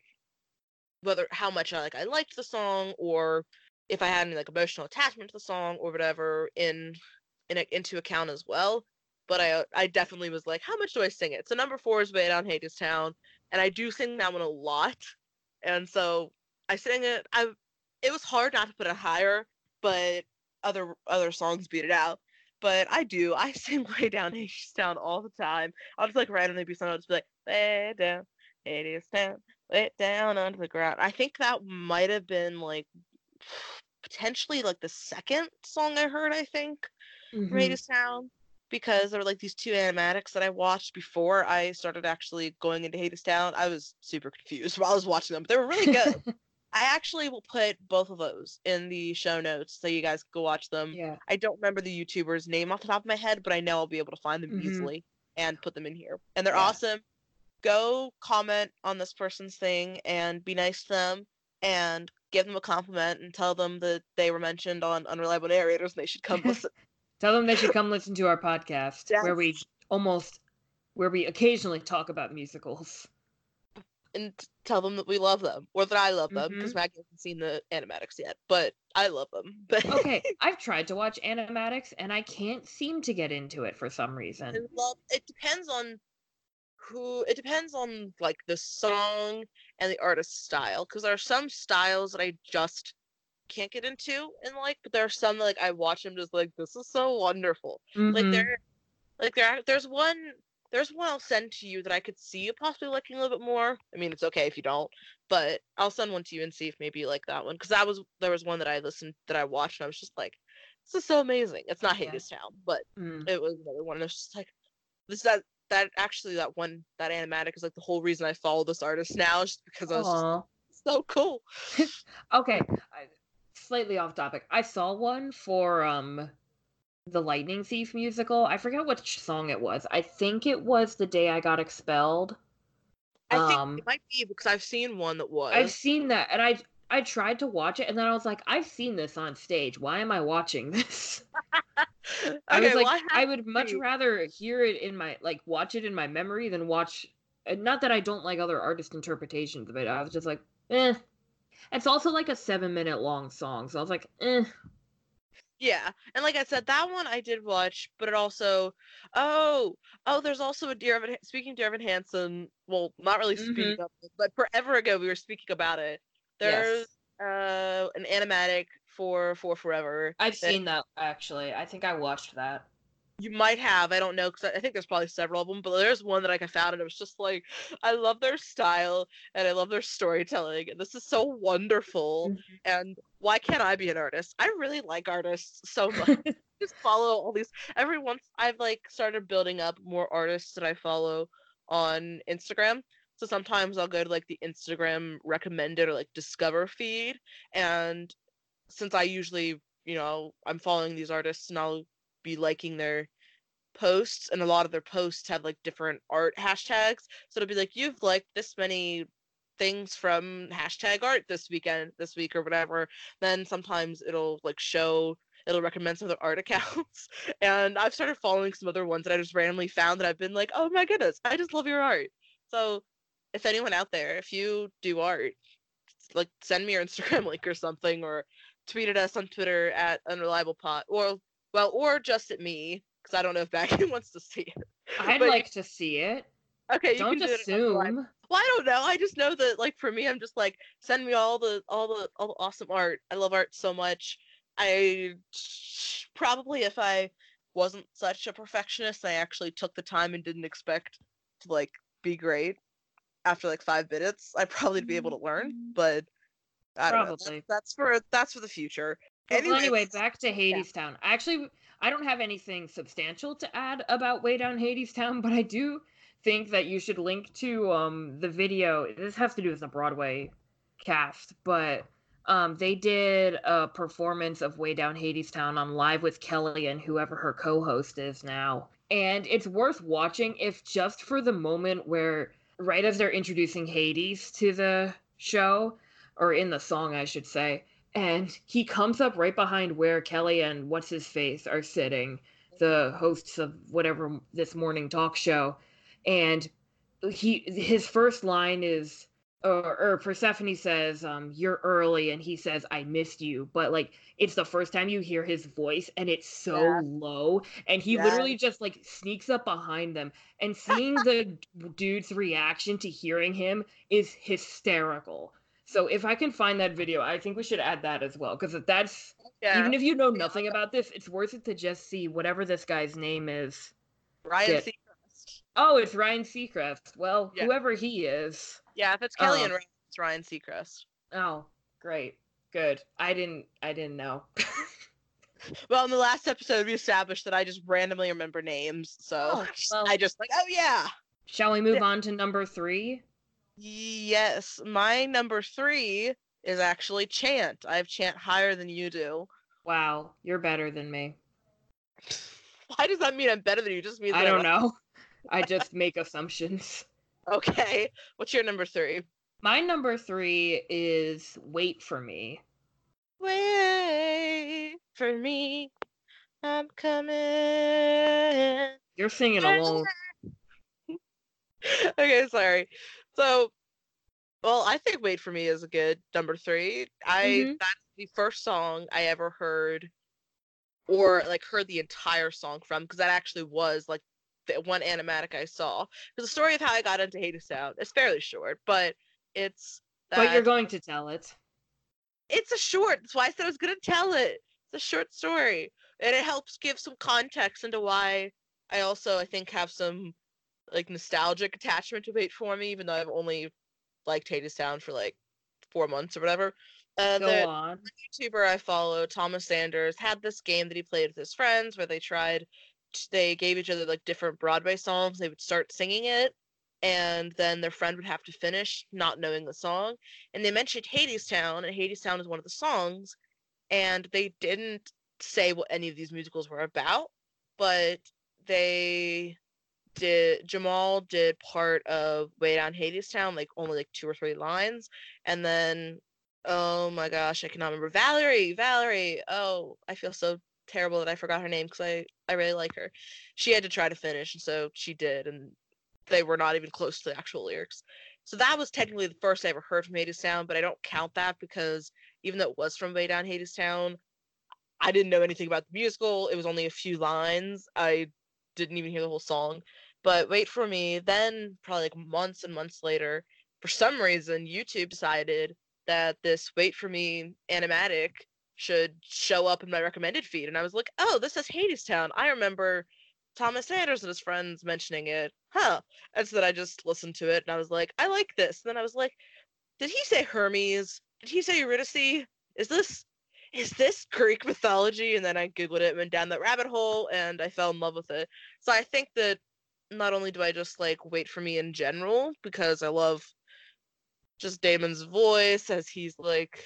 whether how much I like I liked the song or if I had any like emotional attachment to the song or whatever in in a, into account as well. But I uh, I definitely was like, how much do I sing it? So number four is Way Down Hadestown, and I do sing that one a lot, and so I sing it. I it was hard not to put it higher, but other other songs beat it out. But I do. I sing Way Down Hadestown all the time. I'll just like randomly be something. I'll just be like, Way Down Hadestown, Way Down onto the ground. I think that might have been like potentially like the second song I heard. I think Mhm. from Hadestown because there were like these two animatics that I watched before I started actually going into Hadestown. I was super confused while I was watching them, but they were really good. I actually will put both of those in the show notes so you guys can go watch them. yeah. I don't remember the YouTuber's name off the top of my head, but I know I'll be able to find them Mhm. easily and put them in here. And they're Yeah. awesome. Go comment on this person's thing and be nice to them and give them a compliment and tell them that they were mentioned on Unreliable Narrators and they should come listen. Tell them they should come listen to our podcast where we almost where we occasionally talk about musicals. and tell them that we love them or that I love them because Mhm. Maggie hasn't seen the animatics yet, but I love them. But Okay, I've tried to watch animatics and I can't seem to get into it for some reason. love it depends on who it depends on like the song and the artist's style because there are some styles that I just can't get into and like but there are some that like I watch them just like this is so wonderful like Mhm. there like there there's one there's one I'll send to you that I could see you possibly liking a little bit more. I mean, it's okay if you don't, but I'll send one to you and see if maybe you like that one because that was there was one that I listened that I watched and I was just like, this is so amazing. It's not Yeah. Hadestown, but Mm. it was another one. And it's just like this that that actually that one that animatic is like the whole reason I follow this artist now, just because I was just so cool. Okay, I, slightly off topic. I saw one for um the Lightning Thief musical. I forget which song it was. I think it was The Day I Got Expelled. I think Um, it might be because I've seen one that was. I've seen that and I I tried to watch it and then I was like, I've seen this on stage. Why am I watching this? I was like, well, I I would much to- rather hear it in my like watch it in my memory than watch. Not that I don't like other artist interpretations of it. I was just like, eh. It's also like a seven minute long song, so I was like, eh. Yeah, and like I said, that one I did watch, but it also, oh, oh, there's also a Dear Evan. Speaking Dear Evan Hansen, well, not really speaking of it, but forever ago we were speaking about it. There's uh an animatic for for forever. I've that seen that actually. I think I watched that. You might have, I don't know, because I I think there's probably several of them, but there's one that like I found and it was just like, I love their style and I love their storytelling. And this is so wonderful. Mm-hmm. And why can't I be an artist? I really like artists so much. just follow all these every once I've like started building up more artists that I follow on Instagram. So sometimes I'll go to like the Instagram recommended or like discover feed and since I usually, you know, I'm following these artists and I'll be liking their posts and a lot of their posts have like different art hashtags. So it'll be like you've liked this many things from hashtag art this weekend this week or whatever. Then sometimes it'll like show it'll recommend some other art accounts. And i've started following some other ones that i just randomly found that i've been like oh my goodness i just love your art. So if anyone out there if you do art like send me your instagram link or something or tweet at us on twitter at unreliable pot or well or just at me because i don't know if Becky wants to see it I'd But you- like to see it. okay you Don't can do it assume. well, I don't know. I just know that like for me, I'm just like send me all the all the all the awesome art. I love art so much, I probably if I wasn't such a perfectionist, I actually took the time and didn't expect to like be great after like five minutes. I'd probably be able to learn, but I don't know. Probably. That's, that's for that's for the future. Well, Anyway, anyway, back to Hadestown. Actually, I don't have anything substantial to add about Way Down Hadestown, but I do think that you should link to um the video. This has to do with the Broadway cast, but um they did a performance of Way Down Hadestown on Live with Kelly and whoever her co-host is now. And it's worth watching if just for the moment where right as they're introducing Hades to the show or in the song I should say and he comes up right behind where Kelly and what's his face are sitting, the hosts of whatever this morning talk show, and he his first line is or, or Persephone says, um, "You're early," and he says, "I missed you," but like it's the first time you hear his voice, and it's so Yeah. low, and he Yeah. literally just like sneaks up behind them, and seeing the dude's reaction to hearing him is hysterical. So if I can find that video, I think we should add that as well because that's yeah, even if you know nothing about this, it's worth it to just see whatever this guy's name is. Ryan. Seacrest. Oh, it's Ryan Seacrest. Well, whoever he is. Yeah, if it's Kelly Oh. and um, Ryan, it's Ryan Seacrest. Oh, great, good. I didn't, I didn't know. Well, in the last episode, we established that I just randomly remember names, so Oh, well. I just like, oh yeah, Shall we move on to number three? yes. My number three is actually Chant. I have Chant higher than you do. Wow, you're better than me. Why does that mean I'm better than you? Just means I don't know. I just make assumptions. Okay, what's your number three? My number three is Wait for Me. Wait for me, I'm coming. You're singing alone. okay, sorry. So, well, I think "Wait for Me" is a good number three. I Mhm. that's the first song I ever heard, or like heard the entire song from, because that actually was like the one animatic I saw. Because the story of how I got into Hadestown is fairly short, but it's But you're going to tell it. it's a short. That's why I said I was gonna tell it. It's a short story, and it helps give some context into why I also I think have some like nostalgic attachment to Wait for Me, even though I've only liked Hadestown for like four months or whatever. Uh, Go the on. YouTuber I follow, Thomas Sanders, had this game that he played with his friends where they tried, they gave each other like different Broadway songs. They would start singing it, and then their friend would have to finish not knowing the song. And they mentioned Hadestown, and Hadestown is one of the songs, and they didn't say what any of these musicals were about, but they did Jamal did part of Way Down Hadestown, like only like two or three lines, and then oh my gosh, I cannot remember Valerie. Valerie. Oh, I feel so terrible that I forgot her name because I I really like her. She had to try to finish, and so she did, and they were not even close to the actual lyrics. So that was technically the first I ever heard from Hadestown, but I don't count that because even though it was from Way Down Hadestown, I didn't know anything about the musical. It was only a few lines. I didn't even hear the whole song. But wait for me. Then probably like months and months later, for some reason, YouTube decided that this wait for me animatic should show up in my recommended feed, and I was like, oh, this is Hadestown. I remember Thomas Sanders and his friends mentioning it. Huh. And so then I just listened to it, and I was like, I like this. And then I was like, did he say Hermes? Did he say Eurydice? Is this is this Greek mythology? And then I googled it, and went down that rabbit hole, and I fell in love with it. So I think that not only do I just like wait for me in general because I love just Damon's voice as he's like,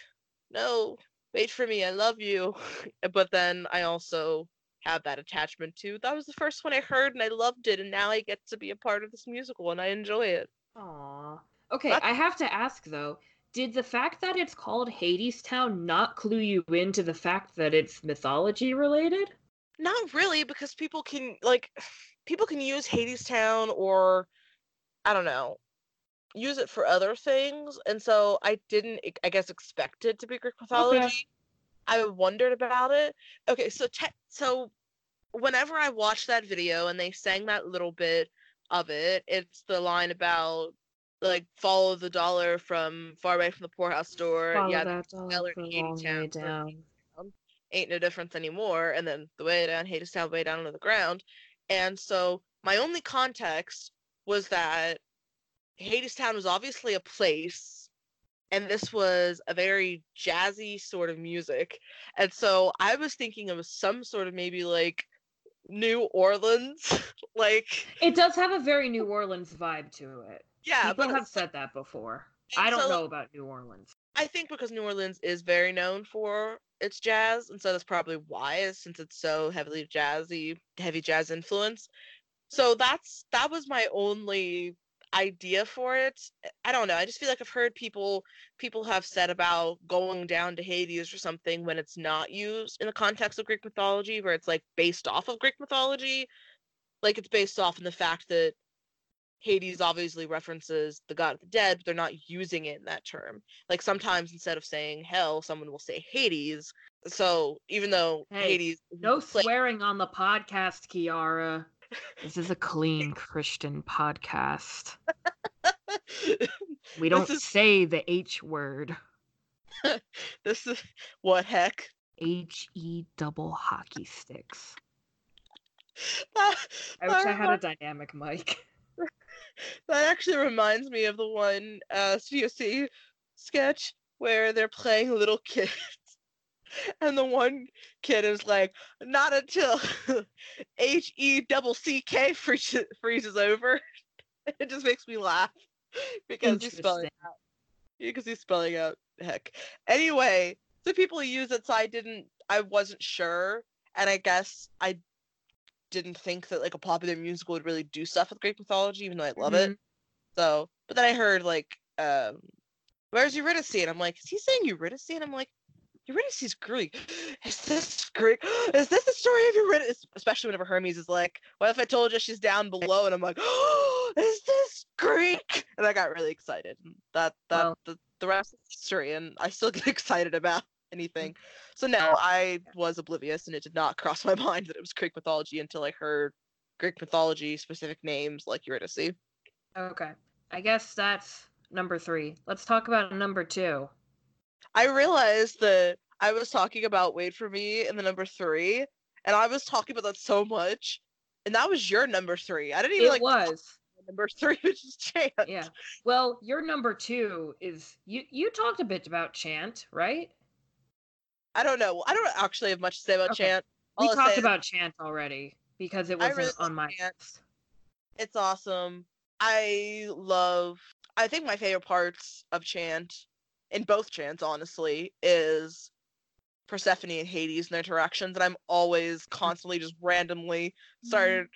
no, wait for me, I love you. Eh, but then I also have that attachment to that was the first one I heard and I loved it, and now I get to be a part of this musical and I enjoy it. Aw. Okay, What? I have to ask though, did the fact that it's called Hadestown not clue you into the fact that it's mythology related? Not really, because people can like people can use Hadestown or I don't know, use it for other things, and so I didn't I guess expect it to be Greek mythology. I wondered about it. Okay, so te- so whenever I watched that video and they sang that little bit of it, it's the line about like follow the dollar from far away from the poorhouse door. Follow yeah, that dollar Eller a Hades long Town way down. ain't no difference anymore, and then the way down, Hadestown, way down into the ground. And so my only context was that Hadestown was obviously a place, and this was a very jazzy sort of music. And so I was thinking of some sort of maybe like New Orleans, like It does have a very New Orleans vibe to it. yeah, People have said that before. I don't so- know about New Orleans. I think because New Orleans is very known for its jazz, and so that's probably why, since it's so heavily jazzy, heavy jazz influence. So that's that was my only idea for it. I don't know. I just feel like I've heard people people have said about going down to Hades or something when it's not used in the context of Greek mythology, where it's like based off of Greek mythology. Like it's based off in the fact that Hades obviously references the god of the dead, but they're not using it in that term. Like sometimes instead of saying hell, someone will say Hades. So even though Hey, Hades No swearing on the podcast, Kiara. This is a clean Christian podcast. We don't is- say the H word. this is what heck. H E double hockey sticks. That, I wish I had a dynamic mic. that actually reminds me of the one uh COC sketch where they're playing little kids. And the one kid is like, not until H E double C K freezes over. It just makes me laugh because he's spelling out. Because he's spelling out heck. Anyway, the people use it, so I didn't. I wasn't sure, and I guess I didn't think that like a popular musical would really do stuff with Greek mythology, even though I love it. So, but then I heard like, um, where's Eurydice? And I'm like, is he saying Eurydice? And I'm like, Eurydice is Greek. Is this Greek? Is this the story of Eurydice? Especially whenever Hermes is like, what if I told you she's down below? And I'm like, oh, is this Greek? And I got really excited. That that Well- the, the rest is history, and I still get excited about anything. So no, I was oblivious, and it did not cross my mind that it was Greek mythology until I heard Greek mythology specific names like Eurydice. Okay. I guess that's number three. Let's talk about number two. I realized that I was talking about Wait for Me in the number three, and I was talking about that so much, and that was your number three. I didn't even It like was. number three, which is Chant. Yeah. Well, your number two is you you talked a bit about chant, right? I don't know. I don't actually have much to say about Okay. Chant. We I'll talked about chant already because it wasn't really on my Chant. list. it's awesome. I love. I think my favorite parts of Chant, in both Chants, honestly, is Persephone and Hades and their interactions, and I'm always mm-hmm. constantly just randomly mm-hmm. started.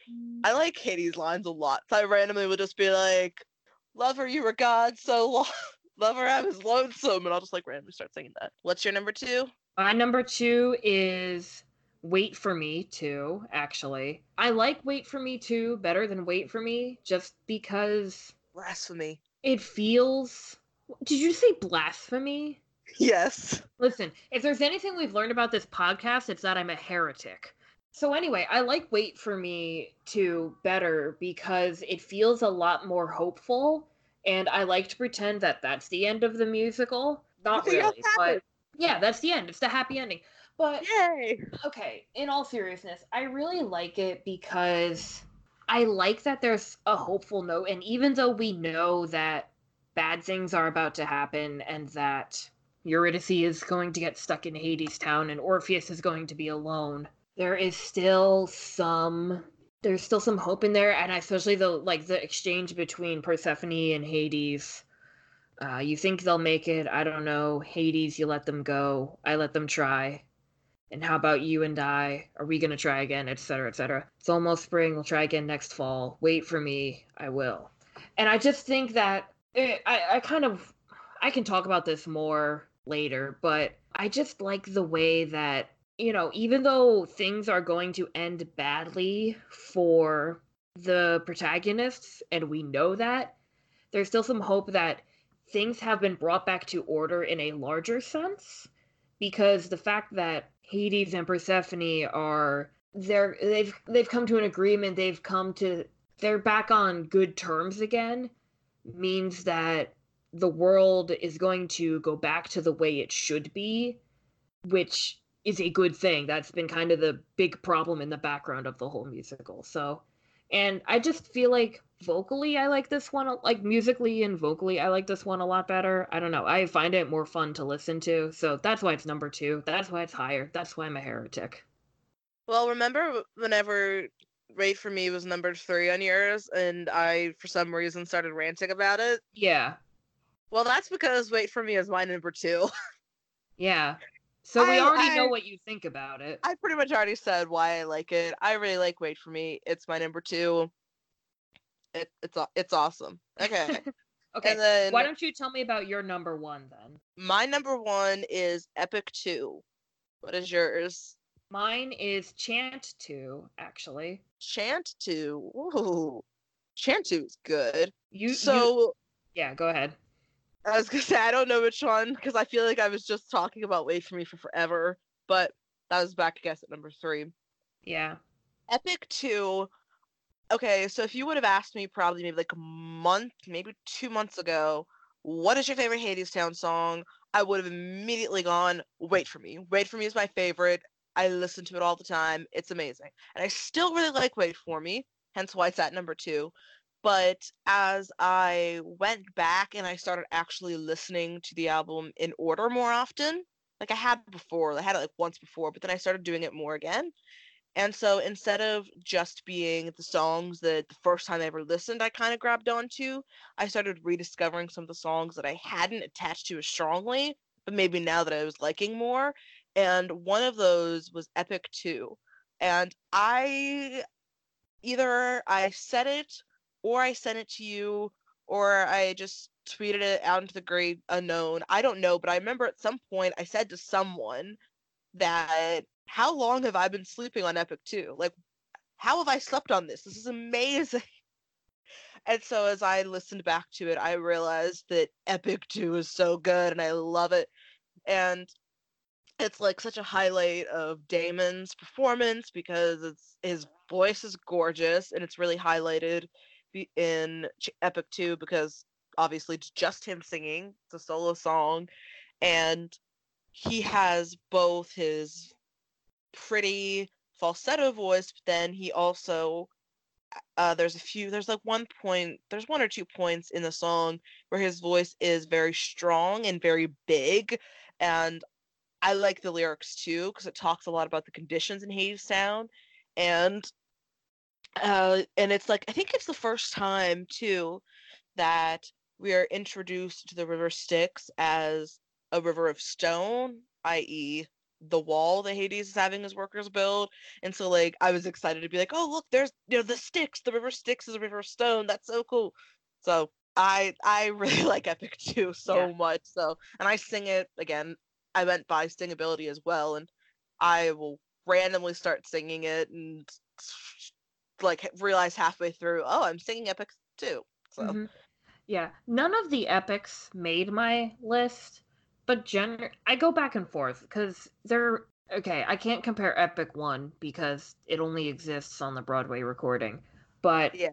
I like Hades' lines a lot, so I randomly would just be like, "Lover, you were God so long." Lover, I was lonesome, and I'll just like randomly start singing that. What's your number two? My number two is Wait for Me too, actually. I like Wait for Me too better than Wait for Me just because Blasphemy. it feels. Did you say blasphemy? Yes. Listen, if there's anything we've learned about this podcast, it's that I'm a heretic. So, anyway, I like Wait for Me to better because it feels a lot more hopeful. And I like to pretend that that's the end of the musical. Not really, but yeah, that's the end. It's the happy ending. But Yay. okay, in all seriousness, I really like it because I like that there's a hopeful note. And even though we know that bad things are about to happen and that Eurydice is going to get stuck in Hadestown and Orpheus is going to be alone, there is still some there's still some hope in there and especially the like the exchange between Persephone and Hades. Uh, you think they'll make it? I don't know. Hades, you let them go. I let them try. And how about you and I? Are we gonna try again? Etc. Etc. It's almost spring. We'll try again next fall. Wait for me. I will. And I just think that eh, I I kind of I can talk about this more later, but I just like the way that you know, even though things are going to end badly for the protagonists, and we know that, there's still some hope that things have been brought back to order in a larger sense because the fact that Hades and Persephone are they're they've they've come to an agreement, they've come to they're back on good terms again means that the world is going to go back to the way it should be, which is a good thing. That's been kind of the big problem in the background of the whole musical. So, and I just feel like vocally I like this one like musically and vocally I like this one a lot better. I don't know. I find it more fun to listen to. So that's why it's number 2. That's why it's higher. That's why I'm a heretic. Well, remember whenever Wait for Me was number 3 on yours and I for some reason started ranting about it? Yeah. Well, that's because Wait for Me is my number 2. yeah. So we I, already I, know what you think about it. I pretty much already said why I like it. I really like Wait for Me. It's my number 2. It, it's it's awesome. Okay. okay. Then, why don't you tell me about your number 1 then? My number 1 is Epic 2. What is yours? Mine is Chant 2, actually. Chant 2. Ooh. Chant 2 is good. You so you, Yeah, go ahead. I was gonna say I don't know which one because I feel like I was just talking about Wait for Me for forever, but that was back I guess at number three. Yeah. Epic two. Okay, so if you would have asked me probably maybe like a month, maybe two months ago, what is your favorite Hadestown song? I would have immediately gone, Wait for Me. Wait for Me is my favorite. I listen to it all the time. It's amazing. And I still really like Wait for Me, hence why it's at number two. But as I went back and I started actually listening to the album in order more often, like I had before, I had it like once before, but then I started doing it more again. And so instead of just being the songs that the first time I ever listened, I kind of grabbed onto, I started rediscovering some of the songs that I hadn't attached to as strongly, but maybe now that I was liking more. And one of those was Epic 2. And I either I said it or I sent it to you, or I just tweeted it out into the great unknown. I don't know, but I remember at some point I said to someone that how long have I been sleeping on Epic 2? Like, how have I slept on this? This is amazing. And so as I listened back to it, I realized that Epic 2 is so good and I love it. And it's like such a highlight of Damon's performance because it's his voice is gorgeous and it's really highlighted in Epic 2 because obviously it's just him singing. It's a solo song. And he has both his pretty falsetto voice, but then he also uh, there's a few there's like one point there's one or two points in the song where his voice is very strong and very big and i like the lyrics too because it talks a lot about the conditions in Hadestown and uh, and it's like I think it's the first time too that we are introduced to the river Styx as a river of stone, i.e., the wall that Hades is having his workers build. And so like I was excited to be like, oh look, there's you know the Styx, the river Styx is a river of stone. That's so cool. So I I really like Epic 2 so yeah. much. So and I sing it again. I went by singability as well, and I will randomly start singing it and like realize halfway through, oh, I'm singing epics too. So mm-hmm. yeah, none of the epics made my list, but gen I go back and forth because they're okay. I can't compare Epic One because it only exists on the Broadway recording, but yeah.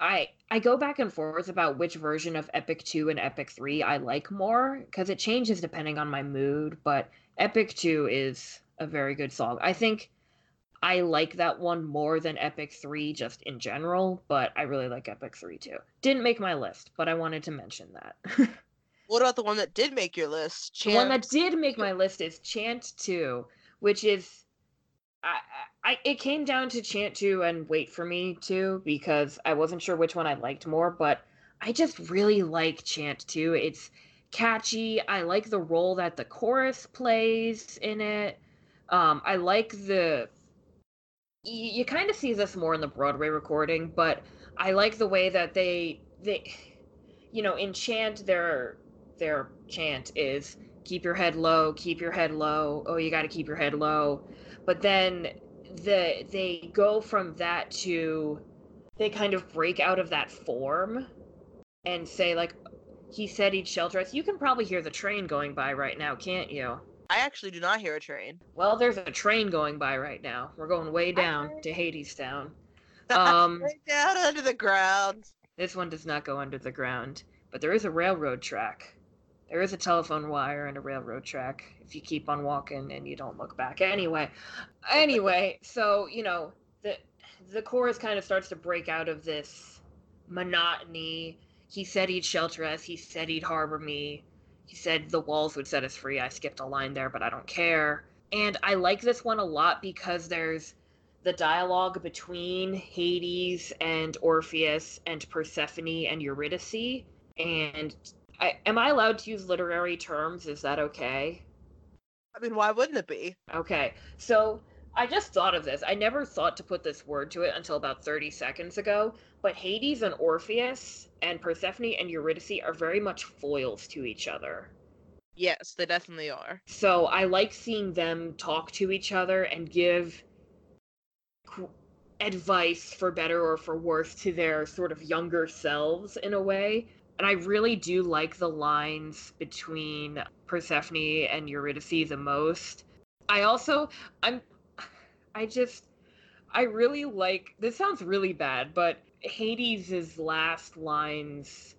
I I go back and forth about which version of Epic 2 and Epic 3 I like more because it changes depending on my mood, but Epic 2 is a very good song. I think I like that one more than Epic 3 just in general, but I really like Epic 3 too. Didn't make my list, but I wanted to mention that. what about the one that did make your list? Chant? The one that did make my list is Chant 2, which is I, I it came down to Chant 2 and Wait for Me too because I wasn't sure which one I liked more, but I just really like Chant 2. It's catchy. I like the role that the chorus plays in it. Um, I like the you, you kind of see this more in the Broadway recording, but I like the way that they they you know in chant their their chant is keep your head low, keep your head low. Oh, you got to keep your head low. But then the they go from that to they kind of break out of that form and say like he said he'd shelter us. You can probably hear the train going by right now, can't you? I actually do not hear a train. Well, there's a train going by right now. We're going way down to Hadestown. Um, way down under the ground. This one does not go under the ground, but there is a railroad track There is a telephone wire and a railroad track if you keep on walking and you don't look back. Anyway, anyway, so you know the the chorus kind of starts to break out of this monotony. He said he'd shelter us. He said he'd harbor me. He said the walls would set us free. I skipped a line there, but I don't care. And I like this one a lot because there's the dialogue between Hades and Orpheus and Persephone and Eurydice. And I, am I allowed to use literary terms? Is that okay? I mean, why wouldn't it be? Okay. So I just thought of this. I never thought to put this word to it until about 30 seconds ago. But Hades and Orpheus and Persephone and Eurydice are very much foils to each other. Yes, they definitely are. So I like seeing them talk to each other and give advice for better or for worse to their sort of younger selves in a way. And I really do like the lines between Persephone and Eurydice the most. I also I'm I just I really like this sounds really bad, but Hades' last lines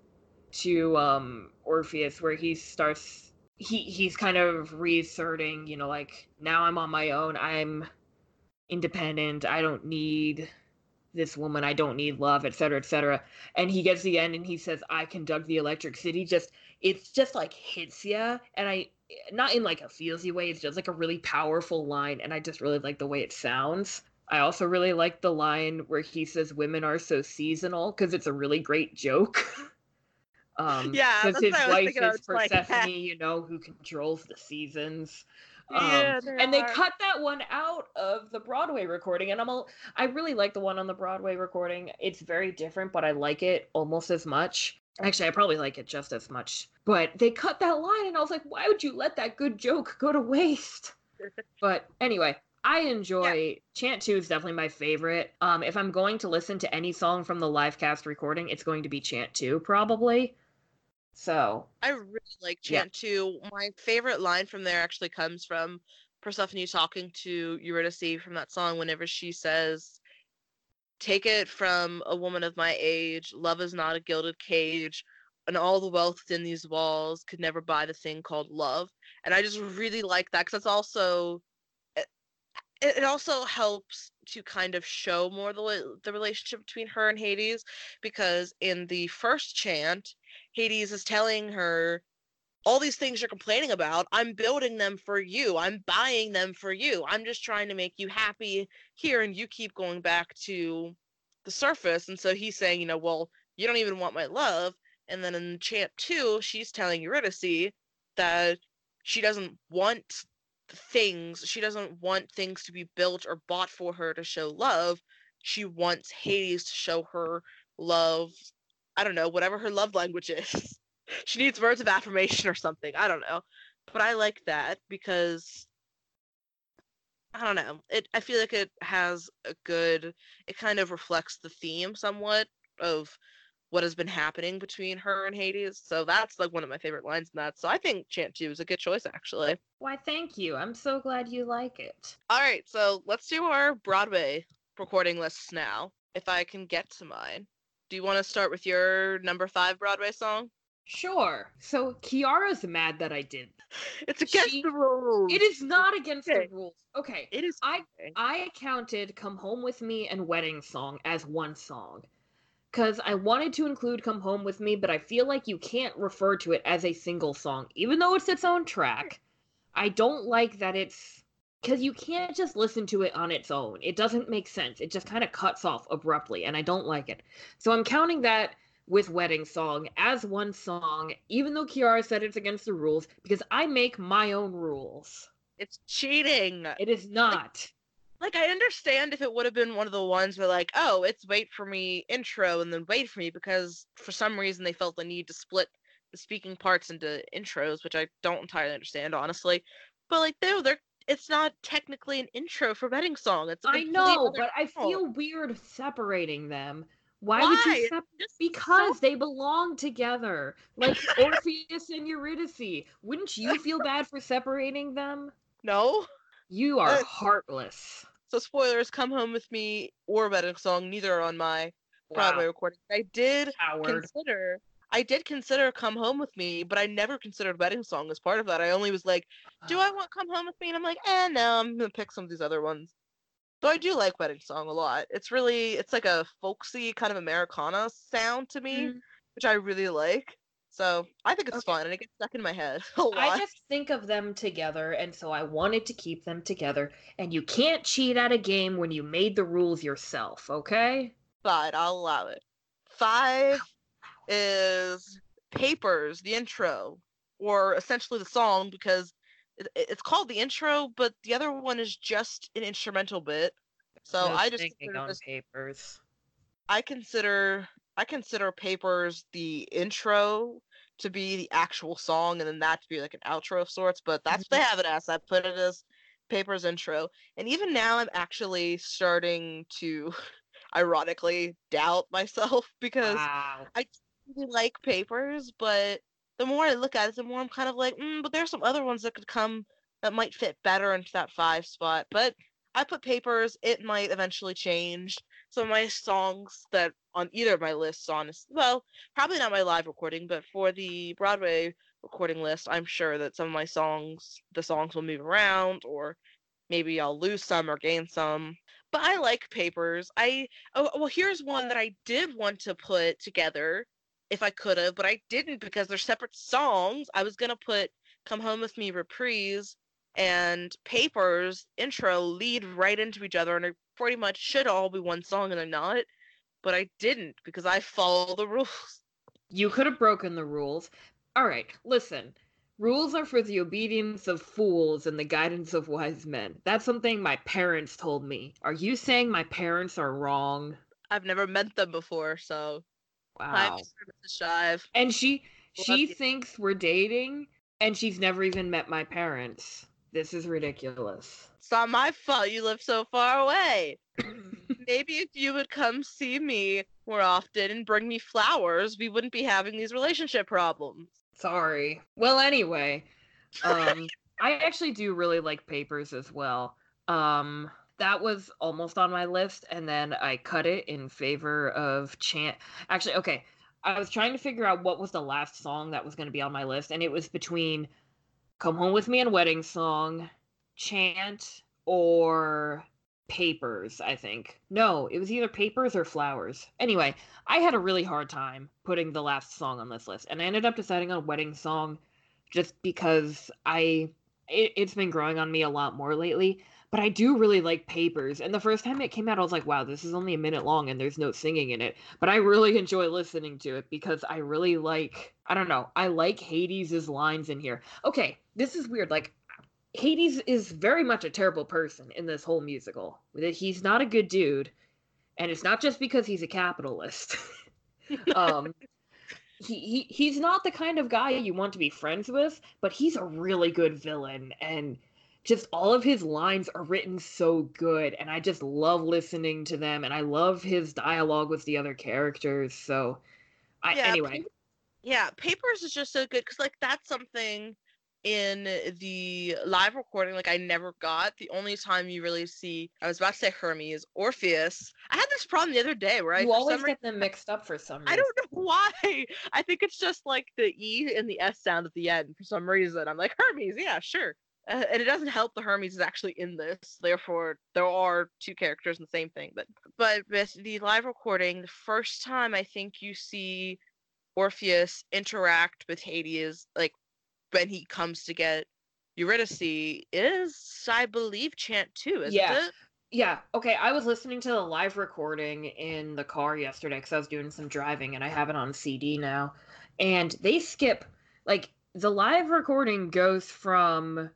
to um Orpheus where he starts he he's kind of reasserting, you know, like now I'm on my own. I'm independent. I don't need this woman. I don't need love, etc., etc. And he gets the end and he says, "I conduct the Electric City." Just it's just like hits you, and I not in like a feelsy way. It's just like a really powerful line, and I just really like the way it sounds. I also really like the line where he says women are so seasonal because it's a really great joke. um, yeah, because his wife is Persephone, like, you know, who controls the seasons. Um, yeah, and they cut that one out of the Broadway recording, and I'm a, I really like the one on the Broadway recording. It's very different, but I like it almost as much. Actually, I probably like it just as much. But they cut that line, and I was like, why would you let that good joke go to waste? but anyway, I enjoy yeah. Chant 2 is definitely my favorite. Um, if I'm going to listen to any song from the live cast recording, it's going to be Chant 2, probably. So I really like Chant yeah. 2. My favorite line from there actually comes from Persephone talking to Eurydice from that song whenever she says, Take it from a woman of my age, love is not a gilded cage, and all the wealth within these walls could never buy the thing called love. And I just really like that because that's also it also helps to kind of show more the the relationship between her and Hades because in the first chant Hades is telling her all these things you're complaining about I'm building them for you I'm buying them for you I'm just trying to make you happy here and you keep going back to the surface and so he's saying you know well you don't even want my love and then in chant 2 she's telling Eurydice that she doesn't want things. She doesn't want things to be built or bought for her to show love. She wants Hades to show her love. I don't know, whatever her love language is. she needs words of affirmation or something. I don't know. But I like that because I don't know. It I feel like it has a good it kind of reflects the theme somewhat of what has been happening between her and Hades. So that's like one of my favorite lines in that. So I think Chant 2 is a good choice actually. Why thank you. I'm so glad you like it. All right, so let's do our Broadway recording lists now. If I can get to mine. Do you want to start with your number 5 Broadway song? Sure. So Kiara's mad that I did. It's against she, the rules. It is not against okay. the rules. Okay. It is. I I counted "Come Home with Me" and "Wedding Song" as one song because I wanted to include Come Home with Me, but I feel like you can't refer to it as a single song, even though it's its own track. I don't like that it's because you can't just listen to it on its own. It doesn't make sense. It just kind of cuts off abruptly, and I don't like it. So I'm counting that with Wedding Song as one song, even though Kiara said it's against the rules, because I make my own rules. It's cheating. It is not like I understand if it would have been one of the ones where like, oh, it's wait for me intro and then wait for me because for some reason they felt the need to split the speaking parts into intros, which I don't entirely understand honestly. But like no, they're it's not technically an intro for wedding song. It's I know, but I feel weird separating them. Why, Why? would you separate? Because so... they belong together, like Orpheus and Eurydice. Wouldn't you feel bad for separating them? No. You are uh, heartless. So spoilers, Come Home With Me or Wedding Song, neither are on my wow. Broadway recording. I did Howard. consider I did consider Come Home with Me, but I never considered Wedding Song as part of that. I only was like, do I want Come Home with Me? And I'm like, eh, no, I'm gonna pick some of these other ones. Though I do like Wedding Song a lot. It's really it's like a folksy kind of Americana sound to me, Mm. which I really like. So I think it's Okay. fun and it gets stuck in my head a lot. I just think of them together, and so I wanted to keep them together. And you can't cheat at a game when you made the rules yourself, okay? Fine, I'll allow it. Five is Papers, the intro, or essentially the song because it, it's called the intro, but the other one is just an instrumental bit. So No I just thinking consider on this, papers. I consider I consider Papers the intro to be the actual song, and then that to be like an outro of sorts. But that's what they mm-hmm. have it as. I put it as Papers intro, and even now I'm actually starting to, ironically, doubt myself because Wow. Really like papers, but the more I look at it, the more I'm kind of like, mm, but there's some other ones that could come that might fit better into that five spot. But I put papers, it might eventually change. Some of my songs that on either of my lists, honestly, well, probably not my live recording, but for the Broadway recording list, I'm sure that some of my songs, the songs will move around, or maybe I'll lose some or gain some. But I like papers. I oh well, here's one that I did want to put together if I could have, but I didn't because they're separate songs. I was gonna put "Come Home with Me" reprise and "Papers" intro lead right into each other, and it pretty much should all be one song, and they're not. But I didn't because I follow the rules. You could have broken the rules. All right, listen. Rules are for the obedience of fools and the guidance of wise men. That's something my parents told me. Are you saying my parents are wrong? I've never met them before, so Wow. I'm Mr. Mrs. Shive. And she Love she you. thinks we're dating and she's never even met my parents. This is ridiculous. It's not my fault you live so far away. Maybe if you would come see me more often and bring me flowers, we wouldn't be having these relationship problems. Sorry. Well, anyway, um, I actually do really like papers as well. Um, that was almost on my list, and then I cut it in favor of chant. Actually, okay, I was trying to figure out what was the last song that was going to be on my list, and it was between "Come Home with Me" and "Wedding Song," chant, or papers. I think no, it was either papers or flowers. Anyway, I had a really hard time putting the last song on this list, and I ended up deciding on wedding song just because I it, it's been growing on me a lot more lately. But I do really like papers, and the first time it came out, I was like, "Wow, this is only a minute long, and there's no singing in it." But I really enjoy listening to it because I really like I don't know I like Hades' lines in here. Okay, this is weird. Like Hades is very much a terrible person in this whole musical. He's not a good dude, and it's not just because he's a capitalist. um, he, he he's not the kind of guy you want to be friends with, but he's a really good villain, and just all of his lines are written so good, and I just love listening to them, and I love his dialogue with the other characters. So, I Yeah, anyway, Yeah, papers is just so good because like that's something in the live recording like I never got. The only time you really see I was about to say Hermes, Orpheus. I had this problem the other day where I you always get them mixed up for some reason. I don't know why. I think it's just like the E and the S sound at the end for some reason. I'm like Hermes, yeah, sure. Uh, and it doesn't help the Hermes is actually in this. Therefore, there are two characters in the same thing. But but with the live recording, the first time I think you see Orpheus interact with Hades, like when he comes to get Eurydice, is I believe Chant Two, isn't Yeah. it? Yeah. Okay. I was listening to the live recording in the car yesterday because I was doing some driving and I have it on CD now. And they skip, like, the live recording goes from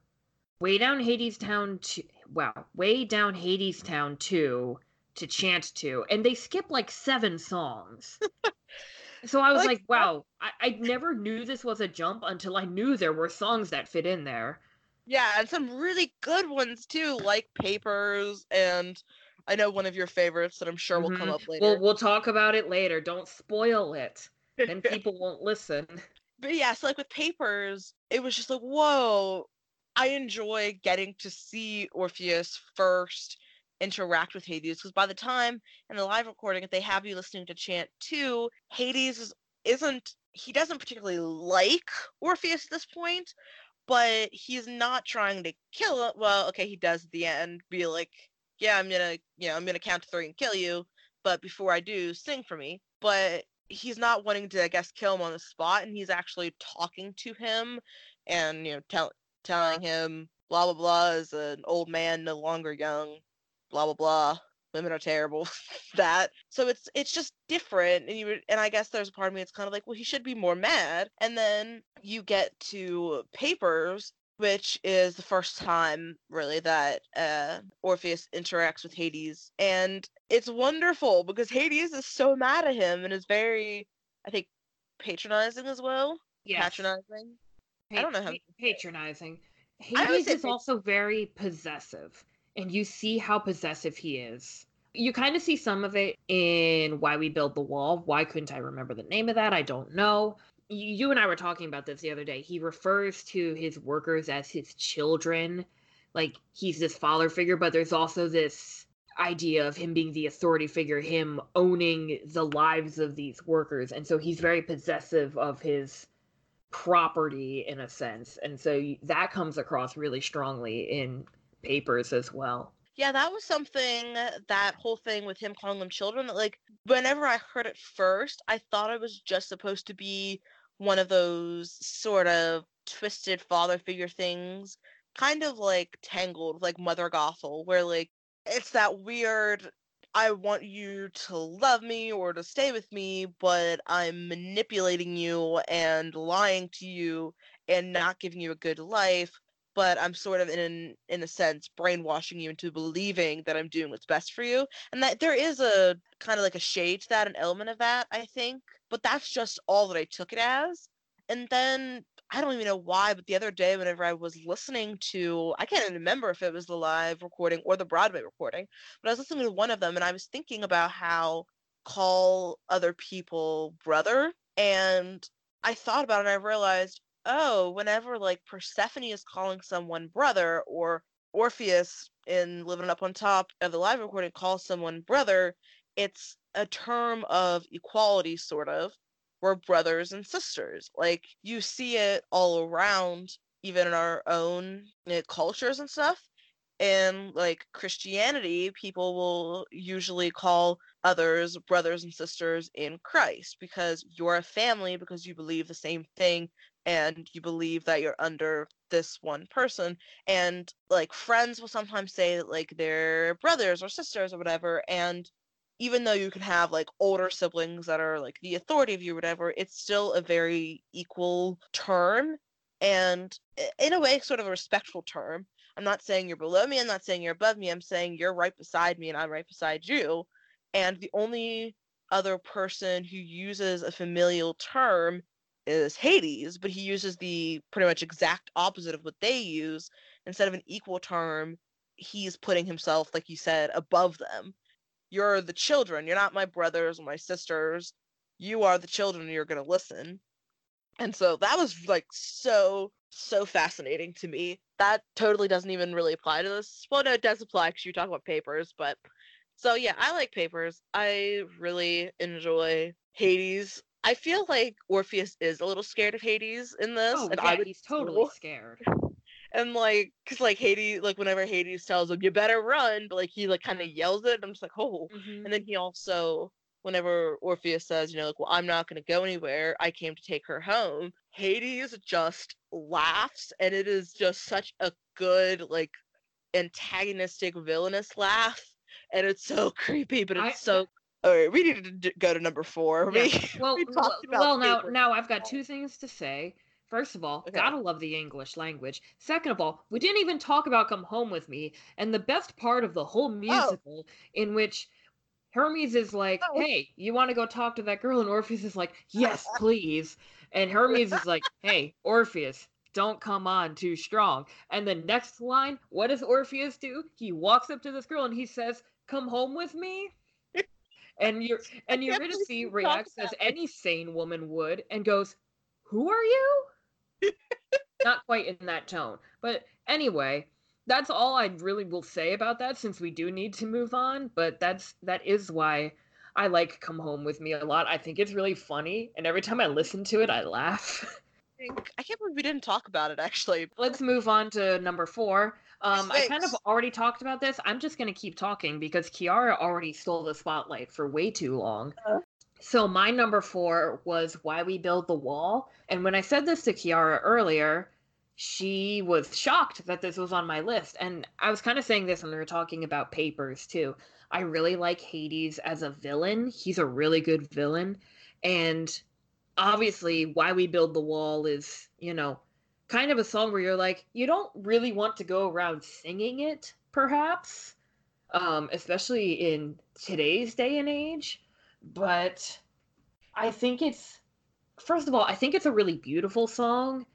way down Hadestown to, wow, way down Hadestown 2 to Chant to, And they skip like seven songs. so I was Like, like, wow, I, I never knew this was a jump until I knew there were songs that fit in there. Yeah, and some really good ones too, like Papers, and I know one of your favorites that I'm sure will come Mhm. up later. We'll, we'll talk about it later. Don't spoil it. Then people won't listen. but yeah, so like with Papers, it was just like, whoa, I enjoy getting to see Orpheus first interact with Hades because by the time in the live recording, if they have you listening to Chant 2, Hades is, isn't he doesn't particularly like Orpheus at this point, but he's not trying to kill him. Well, okay, he does at the end be like, yeah, I'm gonna, you know, I'm gonna count to three and kill you, but before I do, sing for me. But he's not wanting to, I guess, kill him on the spot, and he's actually talking to him, and you know, tell, telling him blah blah blah is an old man, no longer young, blah blah blah. Women are terrible. that so it's it's just different, and you and I guess there's a part of me that's kind of like, well, he should be more mad. And then you get to Papers, which is the first time really that uh, Orpheus interacts with Hades, and it's wonderful because Hades is so mad at him and is very, I think, patronizing as well. Yes. Patronizing. I don't know how. Patronizing. Hades is also very possessive, and you see how possessive he is. You kind of see some of it in Why We Build the Wall. Why couldn't I remember the name of that? I don't know. You and I were talking about this the other day. He refers to his workers as his children, like he's this father figure, but there's also this idea of him being the authority figure, him owning the lives of these workers. And so he's very possessive of his property in a sense. And so that comes across really strongly in papers as well. Yeah, that was something that whole thing with him calling them children. that, Like, whenever I heard it first, I thought it was just supposed to be one of those sort of twisted father figure things, kind of like Tangled, like Mother Gothel, where like it's that weird. I want you to love me or to stay with me, but I'm manipulating you and lying to you and not giving you a good life but I'm sort of in an, in a sense brainwashing you into believing that I'm doing what's best for you. And that there is a kind of like a shade to that, an element of that, I think. But that's just all that I took it as. And then I don't even know why, but the other day whenever I was listening to I can't even remember if it was the live recording or the Broadway recording, but I was listening to one of them and I was thinking about how call other people brother and I thought about it and I realized oh, whenever like Persephone is calling someone brother or Orpheus in Living Up on Top of the live recording calls someone brother, it's a term of equality, sort of. We're brothers and sisters. Like you see it all around, even in our own eh, cultures and stuff. In like Christianity, people will usually call others brothers and sisters in Christ because you're a family because you believe the same thing and you believe that you're under this one person and like friends will sometimes say that like they're brothers or sisters or whatever and even though you can have like older siblings that are like the authority of you or whatever it's still a very equal term and in a way sort of a respectful term i'm not saying you're below me i'm not saying you're above me i'm saying you're right beside me and i'm right beside you and the only other person who uses a familial term is Hades, but he uses the pretty much exact opposite of what they use. Instead of an equal term, he's putting himself, like you said, above them. You're the children. You're not my brothers or my sisters. You are the children. and You're going to listen. And so that was like so, so fascinating to me. That totally doesn't even really apply to this. Well, no, it does apply because you talk about papers, but so yeah, I like papers. I really enjoy Hades. I feel like Orpheus is a little scared of Hades in this, Oh, and yeah, I would he's totally scared. And like, cause like Hades, like whenever Hades tells him you better run, but like he like kind of yells it. I'm just like, oh. Mhm. And then he also, whenever Orpheus says, you know, like, well, I'm not gonna go anywhere. I came to take her home. Hades just laughs, and it is just such a good like antagonistic villainous laugh, and it's so creepy, but it's I- so. All right, we need to d- go to number four. Yeah. We, Well, we well, well, now now I've got two things to say. First of all, Okay. gotta love the English language. Second of all, we didn't even talk about "Come Home with Me," and the best part of the whole oh. musical, in which Hermes is like, Oh. "Hey, you want to go talk to that girl?" and Orpheus is like, "Yes, please." And Hermes is like, "Hey, Orpheus, don't come on too strong." And the next line, what does Orpheus do? He walks up to this girl and he says, "Come home with me." And you're and Eurydice believe you talked reacts as any sane woman would and goes, Who are you? Not quite in that tone. But anyway, that's all I really will say about that since we do need to move on. But that's that is why I like Come Home with Me a lot. I think it's really funny, and every time I listen to it, I laugh. I can't believe we didn't talk about it actually. Let's move on to number four. Um, I kind of already talked about this. I'm just going to keep talking because Kiara already stole the spotlight for way too long. Uh. So, my number four was Why We Build the Wall. And when I said this to Kiara earlier, she was shocked that this was on my list. And I was kind of saying this when we were talking about papers too. I really like Hades as a villain. He's a really good villain. And obviously, Why We Build the Wall is, you know, kind of a song where you're like, you don't really want to go around singing it, perhaps, um, especially in today's day and age. But I think it's, first of all, I think it's a really beautiful song.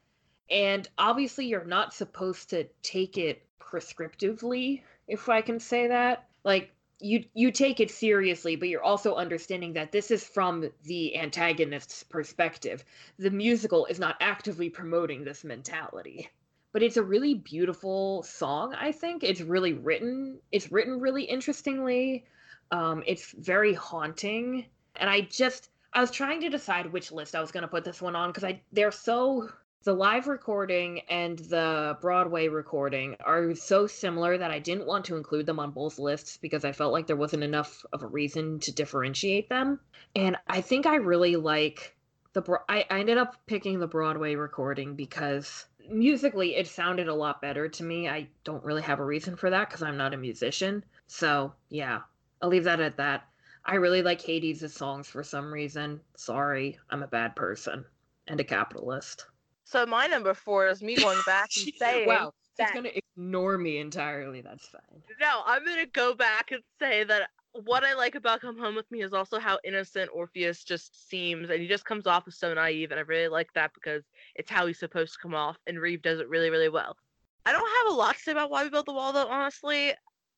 And obviously, you're not supposed to take it prescriptively, if I can say that. Like, you you take it seriously but you're also understanding that this is from the antagonist's perspective the musical is not actively promoting this mentality but it's a really beautiful song i think it's really written it's written really interestingly um, it's very haunting and i just i was trying to decide which list i was going to put this one on because i they're so the live recording and the Broadway recording are so similar that I didn't want to include them on both lists because I felt like there wasn't enough of a reason to differentiate them. And I think I really like the I, I ended up picking the Broadway recording because musically it sounded a lot better to me. I don't really have a reason for that because I'm not a musician. So, yeah, I'll leave that at that. I really like Hades' songs for some reason. Sorry, I'm a bad person and a capitalist. So my number four is me going back and saying, "Wow, she's that, gonna ignore me entirely." That's fine. No, I'm gonna go back and say that what I like about Come Home with Me is also how innocent Orpheus just seems, and he just comes off as so naive, and I really like that because it's how he's supposed to come off, and Reeve does it really, really well. I don't have a lot to say about why we built the wall, though. Honestly,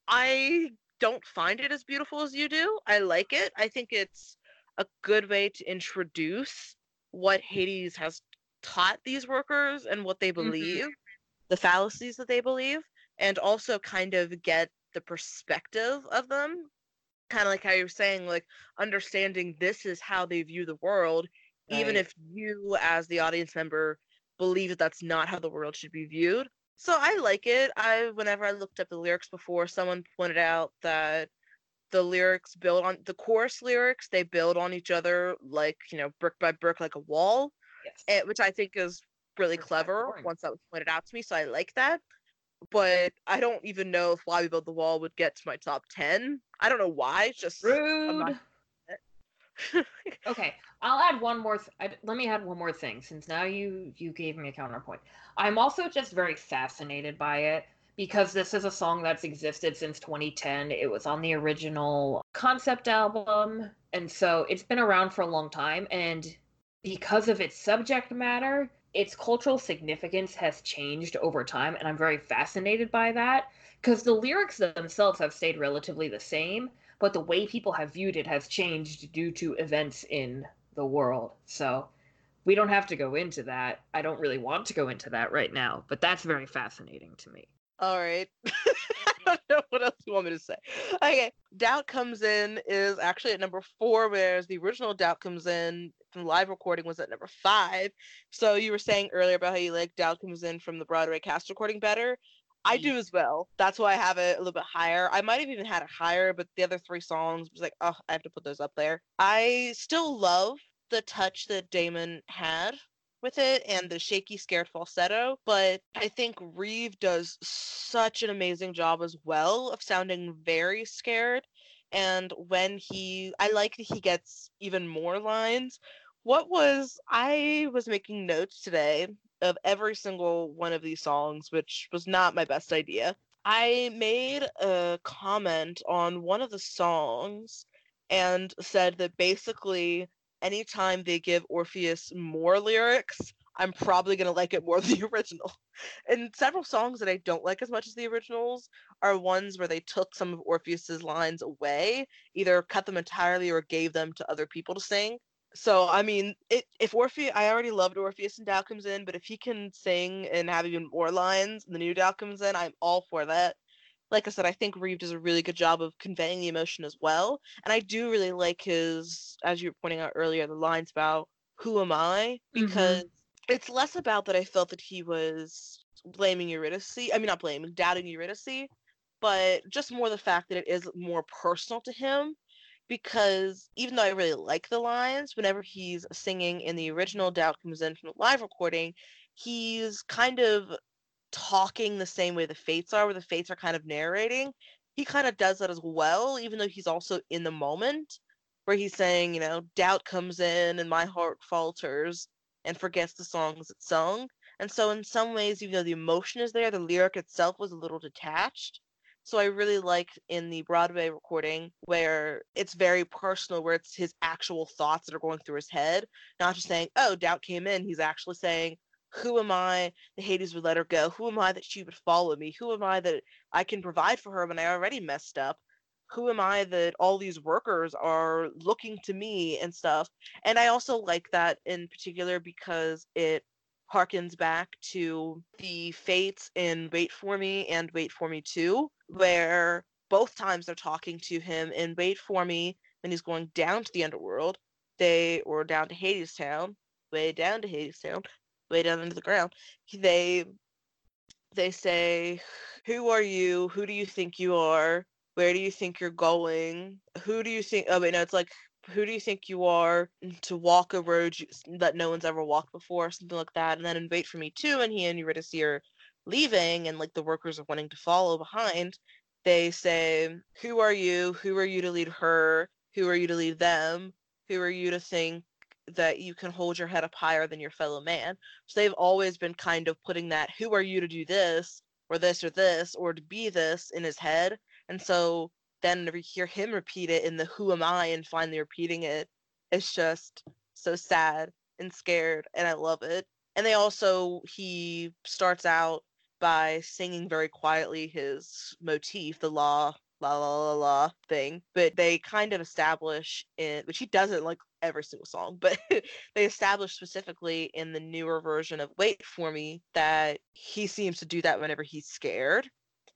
I don't find it as beautiful as you do. I like it. I think it's a good way to introduce what Hades has taught these workers and what they mm-hmm. believe, mm-hmm. the fallacies that they believe, and also kind of get the perspective of them. Kind of like how you're saying, like understanding this is how they view the world, right. even if you, as the audience member, believe that that's not how the world should be viewed. So I like it. I whenever I looked up the lyrics before, someone pointed out that the lyrics build on the chorus lyrics they build on each other like you know brick by brick like a wall yes. Eh, which I think is really clever once that was pointed out to me. So I like that. But I don't even know if Why We Build the Wall would get to my top 10. I don't know why. It's just rude. Not... okay, I'll add one more. Th- I, let me add one more thing since now you you gave me a counterpoint. I'm also just very fascinated by it because this is a song that's existed since 2010. It was on the original concept album, and so it's been around for a long time. And because of its subject matter, its cultural significance has changed over time, and I'm very fascinated by that because the lyrics themselves have stayed relatively the same, but the way people have viewed it has changed due to events in the world. So we don't have to go into that. I don't really want to go into that right now, but that's very fascinating to me. All right. I don't know what else you want me to say. Okay. Doubt Comes In is actually at number four, whereas the original Doubt Comes In from live recording was at number five. So you were saying earlier about how you like Doubt Comes In from the Broadway cast recording better. I do as well. That's why I have it a little bit higher. I might have even had it higher, but the other three songs was like, oh, I have to put those up there. I still love the touch that Damon had with it and the shaky, scared falsetto. But I think Reeve does such an amazing job as well of sounding very scared. And when he, I like that he gets even more lines. What was, I was making notes today of every single one of these songs, which was not my best idea. I made a comment on one of the songs and said that basically anytime they give Orpheus more lyrics, I'm probably going to like it more than the original. And several songs that I don't like as much as the originals are ones where they took some of Orpheus's lines away, either cut them entirely or gave them to other people to sing. So I mean, it, if Orpheus, I already loved Orpheus and Doubt comes in, but if he can sing and have even more lines, and the new Doubt comes in, I'm all for that. like I said, I think Reeve does a really good job of conveying the emotion as well. And I do really like his, as you were pointing out earlier, the lines about who am I? Mm-hmm. Because it's less about that I felt that he was blaming Eurydice. I mean, not blaming, doubting Eurydice, but just more the fact that it is more personal to him. Because even though I really like the lines, whenever he's singing in the original Doubt Comes In from the live recording, he's kind of talking the same way the Fates are, where the Fates are kind of narrating. He kind of does that as well, even though he's also in the moment, where he's saying, you know, doubt comes in and my heart falters and forgets the songs it sung. And so, in some ways, even though the emotion is there, the lyric itself was a little detached. So, I really like in the Broadway recording where it's very personal, where it's his actual thoughts that are going through his head, not just saying, oh, doubt came in. He's actually saying, who am I that Hades would let her go? Who am I that she would follow me? Who am I that I can provide for her when I already messed up? Who am I that all these workers are looking to me and stuff? And I also like that in particular because it harkens back to the fates in Wait For Me and Wait For Me 2, where both times they're talking to him in Wait For Me when he's going down to the underworld. They were down to Hadestown, way down to Hadestown way down into the ground. They they say, "Who are you? Who do you think you are? Where do you think you're going? Who do you think?" Oh wait, no, it's like, "Who do you think you are to walk a road you, that no one's ever walked before?" Something like that. And then in Wait for Me too, and he and Eurydice are leaving, and like the workers are wanting to follow behind. They say, "Who are you? Who are you to lead her? Who are you to lead them? Who are you to think that you can hold your head up higher than your fellow man. So they've always been kind of putting that, who are you to do this, or this, or this, or to be this in his head. And so then we hear him repeat it in the who am I and finally repeating it, it's just so sad and scared, and I love it. And they also, he starts out by singing very quietly his motif, the law la la la la thing, but they kind of establish in which he doesn't like every single song, but they establish specifically in the newer version of Wait For Me that he seems to do that whenever he's scared.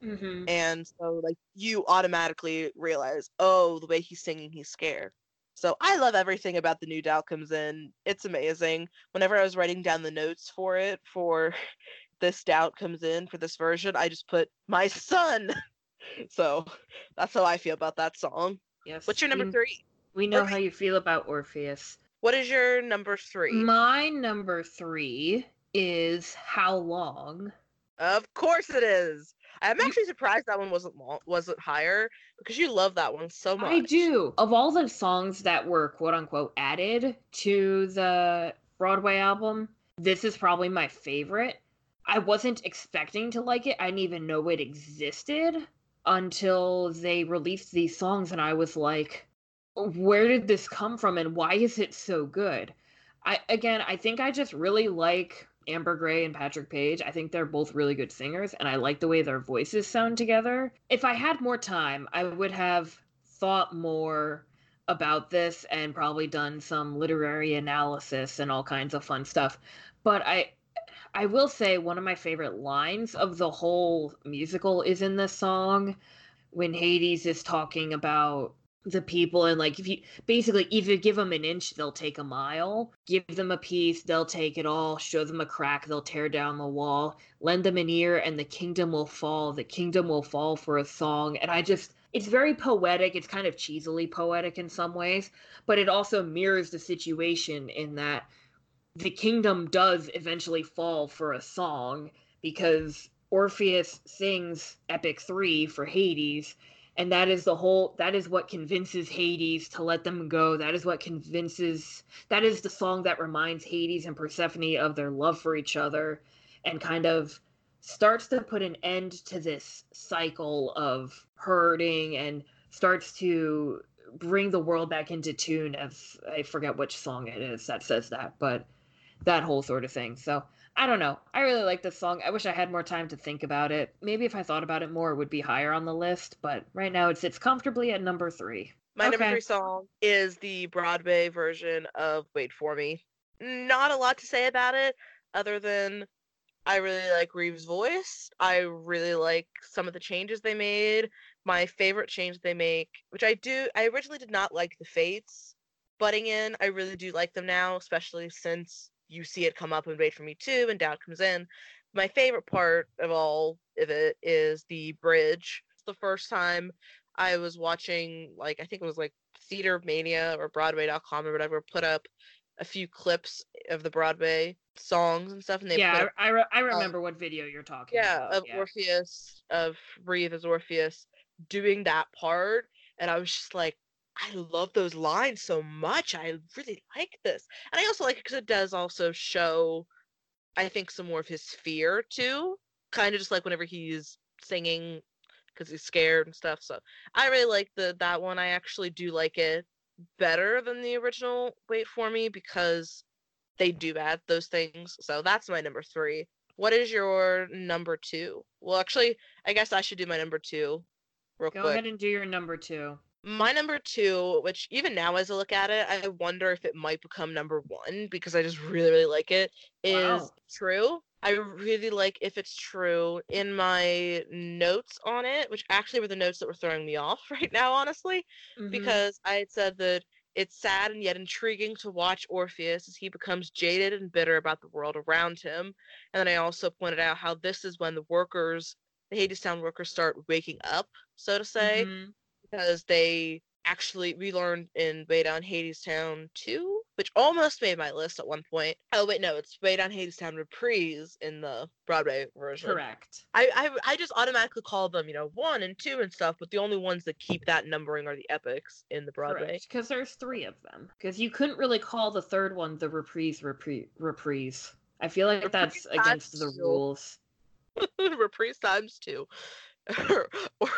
Mm-hmm. And so, like, you automatically realize, oh, the way he's singing, he's scared. So I love everything about the new Doubt comes in. It's amazing. Whenever I was writing down the notes for it, for this doubt comes in for this version, I just put my son so that's how I feel about that song. Yes. What's your number we, three? We know how you feel about Orpheus. What is your number three? My number three is How Long. Of course it is. I'm actually surprised that one wasn't long, wasn't higher because you love that one so much. I do. Of all the songs that were quote unquote added to the Broadway album, this is probably my favorite. I wasn't expecting to like it. I didn't even know it existed until they released these songs and I was like, where did this come from and why is it so good? I again, I think I just really like Amber Gray and Patrick Page. I think they're both really good singers and I like the way their voices sound together. If I had more time, I would have thought more about this and probably done some literary analysis and all kinds of fun stuff. But I I will say one of my favorite lines of the whole musical is in this song when Hades is talking about the people and like if you basically if you give them an inch they'll take a mile. Give them a piece they'll take it all. Show them a crack they'll tear down the wall. Lend them an ear and the kingdom will fall. The kingdom will fall for a song. And i just it's very poetic. It's kind of cheesily poetic in some ways but it also mirrors the situation in that the kingdom does eventually fall for a song because Orpheus sings Epic 3 for Hades and that is the whole that is what convinces Hades to let them go. That is what convinces that is the song that reminds Hades and Persephone of their love for each other and kind of starts to put an end to this cycle of hurting and starts to bring the world back into tune as I forget which song it is that says that but that whole sort of thing. So I don't know. I really like this song. I wish I had more time to think about it. Maybe if I thought about it more, it would be higher on the list. But right now, it sits comfortably at number three. My Okay. number three song is the Broadway version of Wait For Me. Not a lot to say about it, other than I really like Reeves' voice. I really like some of the changes they made. My favorite change they make, which I do, I originally did not like the Fates butting in. I really do like them now, especially since you see it come up in Wait for Me Too and Doubt comes in. My favorite part of all of it is the bridge. The first time I was watching, like, I think it was like TheaterMania or Broadway.com or whatever, put up a few clips of the Broadway songs and stuff, and they yeah, up, I, I, re- I um, remember what video you're talking yeah about. of Orpheus of Reeve as Orpheus doing that part, and I was just like, I love those lines so much. I really like this, and I also like it because it does also show, I think, some more of his fear too. Kind of just like whenever he's singing because he's scared and stuff. So I really like the that one. I actually do like it better than the original Wait for Me because they do add those things. So that's my number three. What is your number two? Well, actually, I guess I should do my number two real Go quick. Go ahead and do your number two. My number two, which even now as I look at it, I wonder if it might become number one because I just really, really like it, is Wow. True. I really like If It's True in my notes on it, which actually were the notes that were throwing me off right now, honestly Mhm. because I had said that it's sad and yet intriguing to watch Orpheus as he becomes jaded and bitter about the world around him. And then I also pointed out how this is when the workers, the Hadestown workers, start waking up, so to say, Mhm. Because they actually we learned in Way Down Hadestown 2, which almost made my list at one point. Oh wait, no, it's Way Down Hadestown reprise in the Broadway version. Correct. I, I I just automatically call them, you know, one and two and stuff, but the only ones that keep that numbering are the epics in the Broadway. Because there's three of them. Because you couldn't really call the third one the reprise reprise reprise. I feel like that's against the rules. reprise times two. or, or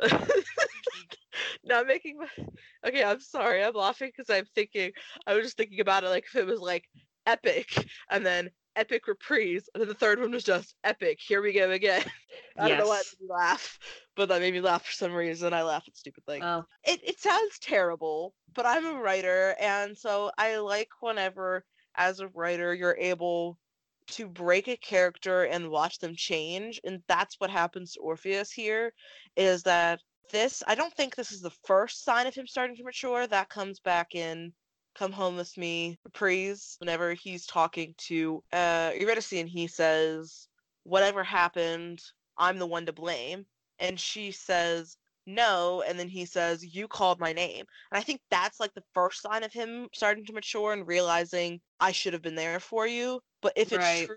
not making my okay i'm sorry i'm laughing because i'm thinking i was just thinking about it like if it was like epic and then epic reprise and then the third one was just epic here we go again. I don't know why it made me laugh but that made me laugh for some reason i laugh at stupid things. Oh, it, it sounds terrible, but I'm a writer, and so I like whenever, as a writer, you're able to break a character and watch them change, and that's what happens to Orpheus here. Is that this? I don't think this is the first sign of him starting to mature. That comes back in "Come Home with Me" reprise whenever he's talking to uh, Eurydice, and he says, "Whatever happened, I'm the one to blame," and she says no and then he says you called my name and i think that's like the first sign of him starting to mature and realizing i should have been there for you but if it's Right. true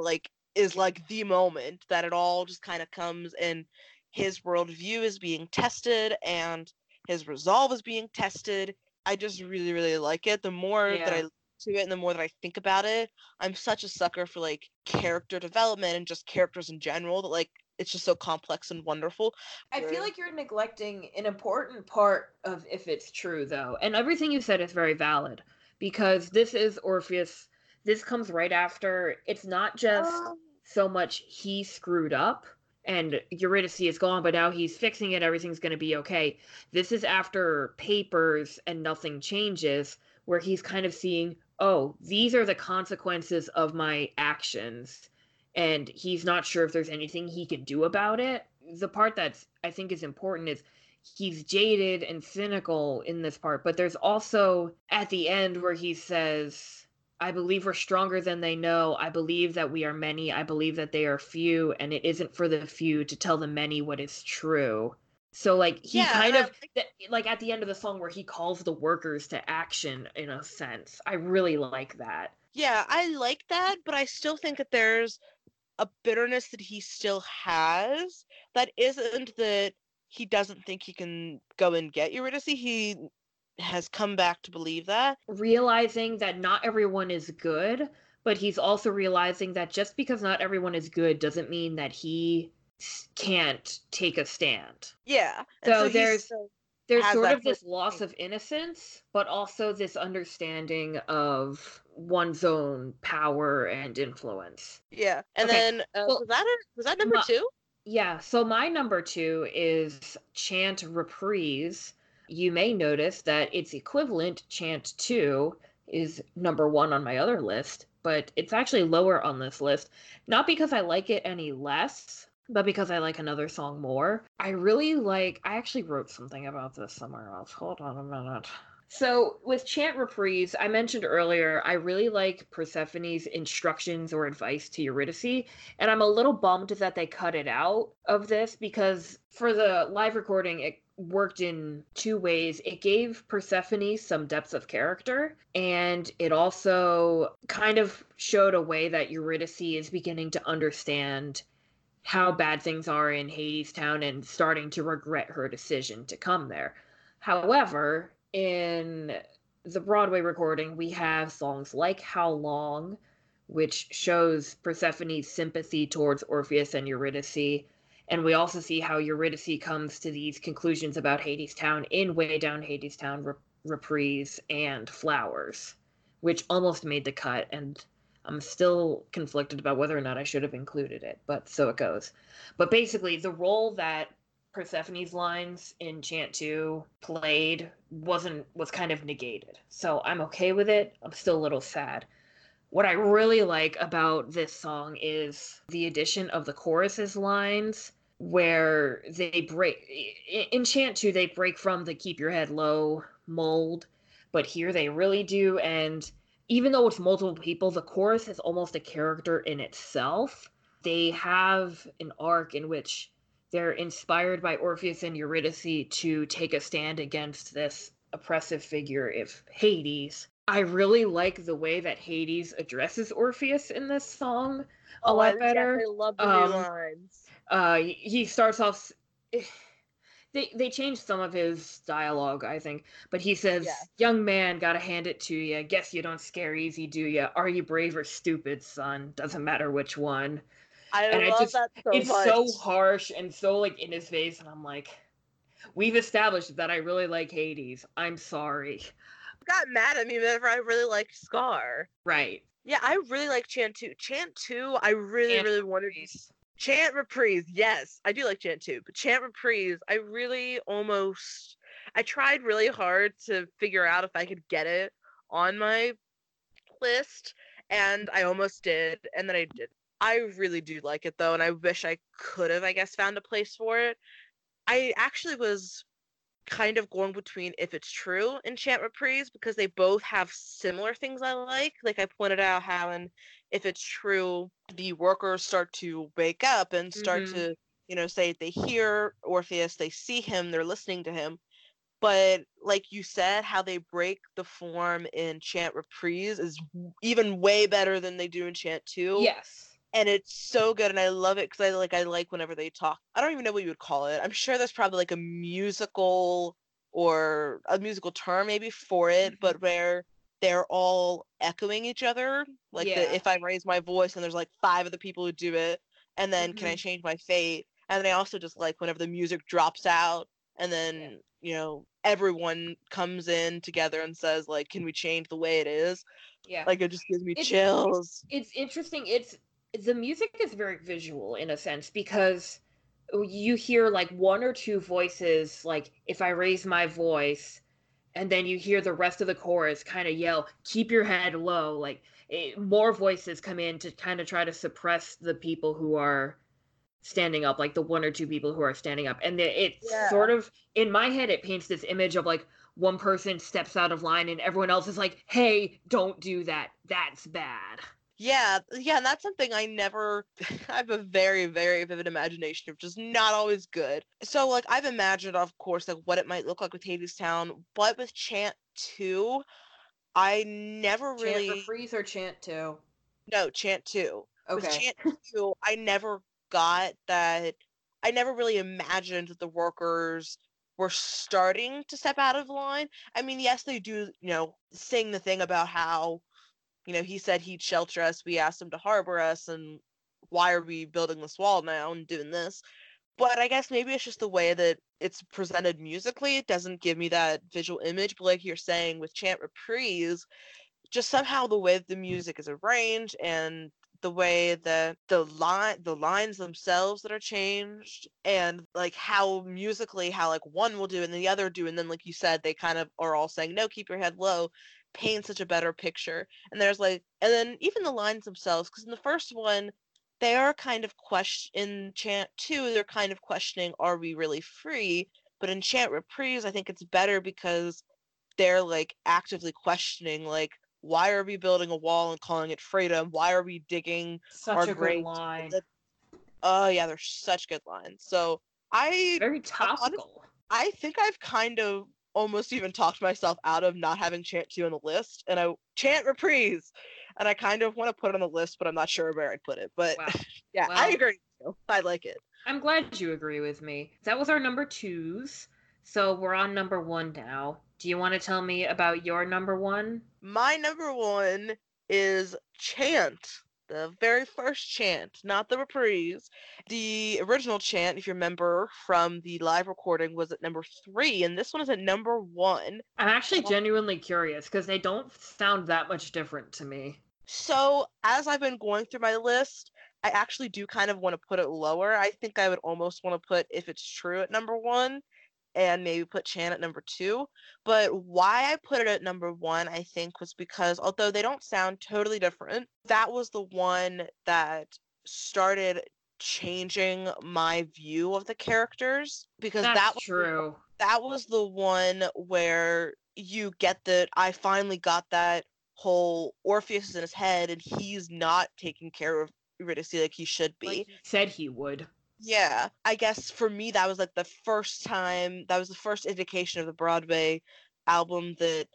like is like the moment that it all just kind of comes and his worldview is being tested and his resolve is being tested i just really really like it the more that i Yeah. to it and the more that i think about it i'm such a sucker for like character development and just characters in general that like it's just so complex and wonderful I feel like you're neglecting an important part of if it's true, though. And everything you said is very valid because this is Orpheus. This comes right after. It's not just Oh. so much he screwed up and Eurydice is gone, but now he's fixing it. Everything's going to be okay. This is after papers and nothing changes, where he's kind of seeing, oh, these are the consequences of my actions and he's not sure if there's anything he can do about it. The part that's I think is important is he's jaded and cynical in this part, but there's also at the end where he says, I believe we're stronger than they know. I believe that we are many. I believe that they are few, and it isn't for the few to tell the many what is true. So like he Yeah, kind of like at the end of the song where he calls the workers to action in a sense. I really like that. Yeah, I like that, but I still think that there's a bitterness that he still has that isn't that he doesn't think he can go and get Eurydice. He has come back to believe that. realizing that not everyone is good, but he's also realizing that just because not everyone is good doesn't mean that he can't take a stand. Yeah. and So there's- There's sort of this loss of innocence, but also this understanding of one's own power and influence. yeah. And Okay, then uh, well, was that it? Was that number my- two? Yeah, so my number two is Chant Reprise. You may notice that its equivalent, Chant 2, is number one on my other list, but it's actually lower on this list. Not because I like it any less, but because I like another song more. I really like, I actually wrote something about this somewhere else. Hold on a minute. So with Chant Reprise, I mentioned earlier, I really like Persephone's instructions or advice to Eurydice, and I'm a little bummed that they cut it out of this because for the live recording, it worked in two ways. It gave Persephone some depth of character, and it also kind of showed a way that Eurydice is beginning to understand how bad things are in Hadestown and starting to regret her decision to come there. However, in the Broadway recording, we have songs like How Long, which shows Persephone's sympathy towards Orpheus and Eurydice. And we also see how Eurydice comes to these conclusions about Hadestown in Way Down Hadestown Re- Reprise and Flowers, which almost made the cut. And I'm still conflicted about whether or not I should have included it, but so it goes. But basically, the role that Persephone's lines in Chant 2 played wasn't was kind of negated. So I'm okay with it. I'm still a little sad. What I really like about this song is the addition of the chorus's lines where they break in Chant 2 they break from the keep your head low mold, but here they really do and even though it's multiple people, the chorus is almost a character in itself. They have an arc in which they're inspired by Orpheus and Eurydice to take a stand against this oppressive figure of Hades. I really like the way that Hades addresses Orpheus in this song a oh, lot I better. I love the um, new lines. Uh, he starts off. They they changed some of his dialogue, I think, but he says, yeah. "Young man, gotta hand it to you. Guess you don't scare easy, do you? Are you brave or stupid, son? Doesn't matter which one." I and love I just, that so it's much. so harsh and so like in his face, and I'm like, we've established that I really like Hades. I'm sorry. Got mad at me whenever I really like Scar. Right. Yeah, I really like Chant 2. Chant 2, I really, Chant really wanted reprise. Chant Reprise. Yes, I do like Chant too, but Chant Reprise, I really almost I tried really hard to figure out if I could get it on my list and I almost did and then I did I really do like it though, and I wish I could have, I guess, found a place for it. I actually was kind of going between if it's true and chant reprise because they both have similar things I like. Like I pointed out how and if it's true, the workers start to wake up and start mm-hmm. to, you know, say they hear Orpheus, they see him, they're listening to him. But like you said, how they break the form in chant reprise is even way better than they do in chant two. Yes and it's so good and i love it because i like i like whenever they talk i don't even know what you would call it i'm sure there's probably like a musical or a musical term maybe for it mm-hmm. but where they're all echoing each other like yeah. the, if i raise my voice and there's like five of the people who do it and then mm-hmm. can i mm-hmm. change my fate and then i also just like whenever the music drops out and then yeah. you know everyone comes in together and says like can we change the way it is yeah like it just gives me it's, chills it's interesting it's the music is very visual in a sense because you hear like one or two voices like if i raise my voice and then you hear the rest of the chorus kind of yell keep your head low like it, more voices come in to kind of try to suppress the people who are standing up like the one or two people who are standing up. And it yeah. sort of in my head it paints this image of like one person steps out of line and everyone else is like hey don't do that. That's bad yeah, yeah, and that's something I never I have a very, very vivid imagination of just not always good. So like I've imagined of course like what it might look like with Hadestown, but with Chant 2, I never really Chant Reprise or Chant 2? No, Chant 2. Okay. With Chant 2, I never got that I never really imagined that the workers were starting to step out of line. I mean, yes, they do, you know, sing the thing about how you know, he said he'd shelter us. We asked him to harbor us, and why are we building this wall now and doing this? But I guess maybe it's just the way that it's presented musically. It doesn't give me that visual image. But like you're saying with Chant Reprise, just somehow the way the music is arranged and the way that the line the lines themselves that are changed and like how musically how like one will do and the other do and then like you said they kind of are all saying no keep your head low paint such a better picture. And there's like, and then even the lines themselves, because in the first one, they are kind of question in chant two, they're kind of questioning, are we really free? But in chant reprise, I think it's better because they're like actively questioning, like, why are we building a wall and calling it freedom? Why are we digging Such our a graves? line. Oh yeah, they're such good lines. So I Very topical. I think I've kind of almost even talked myself out of not having chant two on the list, and I chant reprise, and I kind of want to put it on the list, but I'm not sure where I'd put it. But Wow. yeah, I agree. with you. I like it. I'm glad you agree with me. That was our number twos. So we're on number one now. Do you want to tell me about your number one? My number one is chant. The very first chant, not the reprise. The original chant, if you remember from the live recording, was at number three, and this one is at number one. I'm actually genuinely curious because they don't sound that much different to me. So, as I've been going through my list, I actually do kind of want to put it lower. I think I would almost want to put If It's True at number one and maybe put Chant at number two. But why I put it at number one, I think, was because although they don't sound totally different, that was the one that started changing my view of the characters because That's that was true. that was the one where you get that I finally got that whole Orpheus is in his head and he's not taking care of Eurydice like he should be. Like he said he would. Yeah, I guess for me that was like the first time that was the first indication of the Broadway album that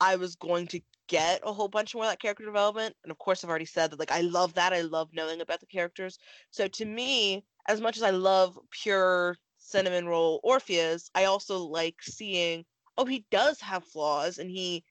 I was going to get a whole bunch more of that character development. And of course I've already said that like I love that. I love knowing about the characters. So to me, as much as I love pure cinnamon roll Orpheus, I also like seeing oh he does have flaws and he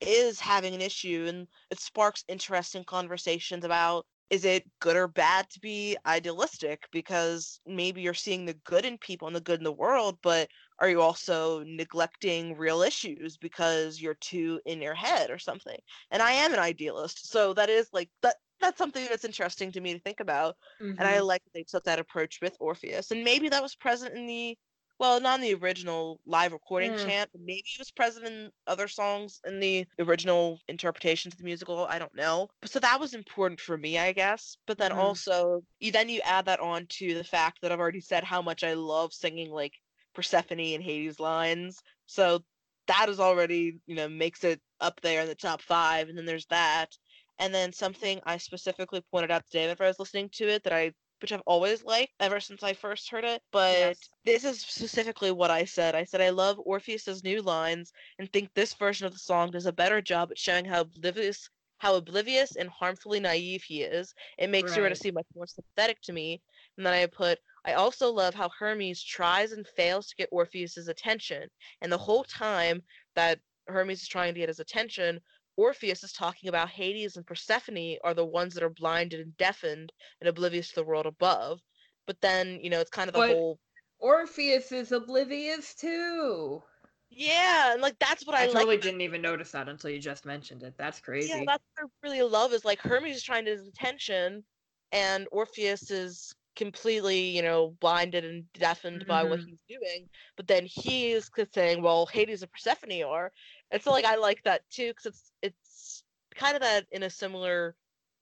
is having an issue and it sparks interesting conversations about is it good or bad to be idealistic because maybe you're seeing the good in people and the good in the world but are you also neglecting real issues because you're too in your head or something and i am an idealist so that is like that that's something that's interesting to me to think about and I Mhm. like that they took that approach with Orpheus. And maybe that was present in the well, not in the original live recording Mm. chant, but maybe it was present in other songs in the original interpretations of the musical. I don't know. So that was important for me, I guess. But then Mhm. also you then you add that on to the fact that I've already said how much I love singing like Persephone and Hades lines. So that is already, you know, makes it up there in the top five. And then there's that. And then something I specifically pointed out to David when I was listening to it that I which I've always liked ever since I first heard it. But Yes. this is specifically what I said. I said I love Orpheus's new lines and think this version of the song does a better job at showing how oblivious how oblivious and harmfully naive he is. It makes Right. Eurydice much more sympathetic to me. And then I put I also love how Hermes tries and fails to get Orpheus's attention. And the whole time that Hermes is trying to get his attention, Orpheus is talking about Hades and Persephone are the ones that are blinded and deafened and oblivious to the world above. But then, you know, it's kind of the But- whole Orpheus is oblivious too. yeah, and like that's what I, I, totally about- didn't even notice that until you just mentioned it. That's crazy. Yeah, that's what I really love is like Hermes is trying to his attention, and Orpheus is completely, you know, blinded and deafened by what Mhm. he's doing. But then he is saying, "Well, Hades and Persephone are," and so like I like that too because it's it's kind of that in a similar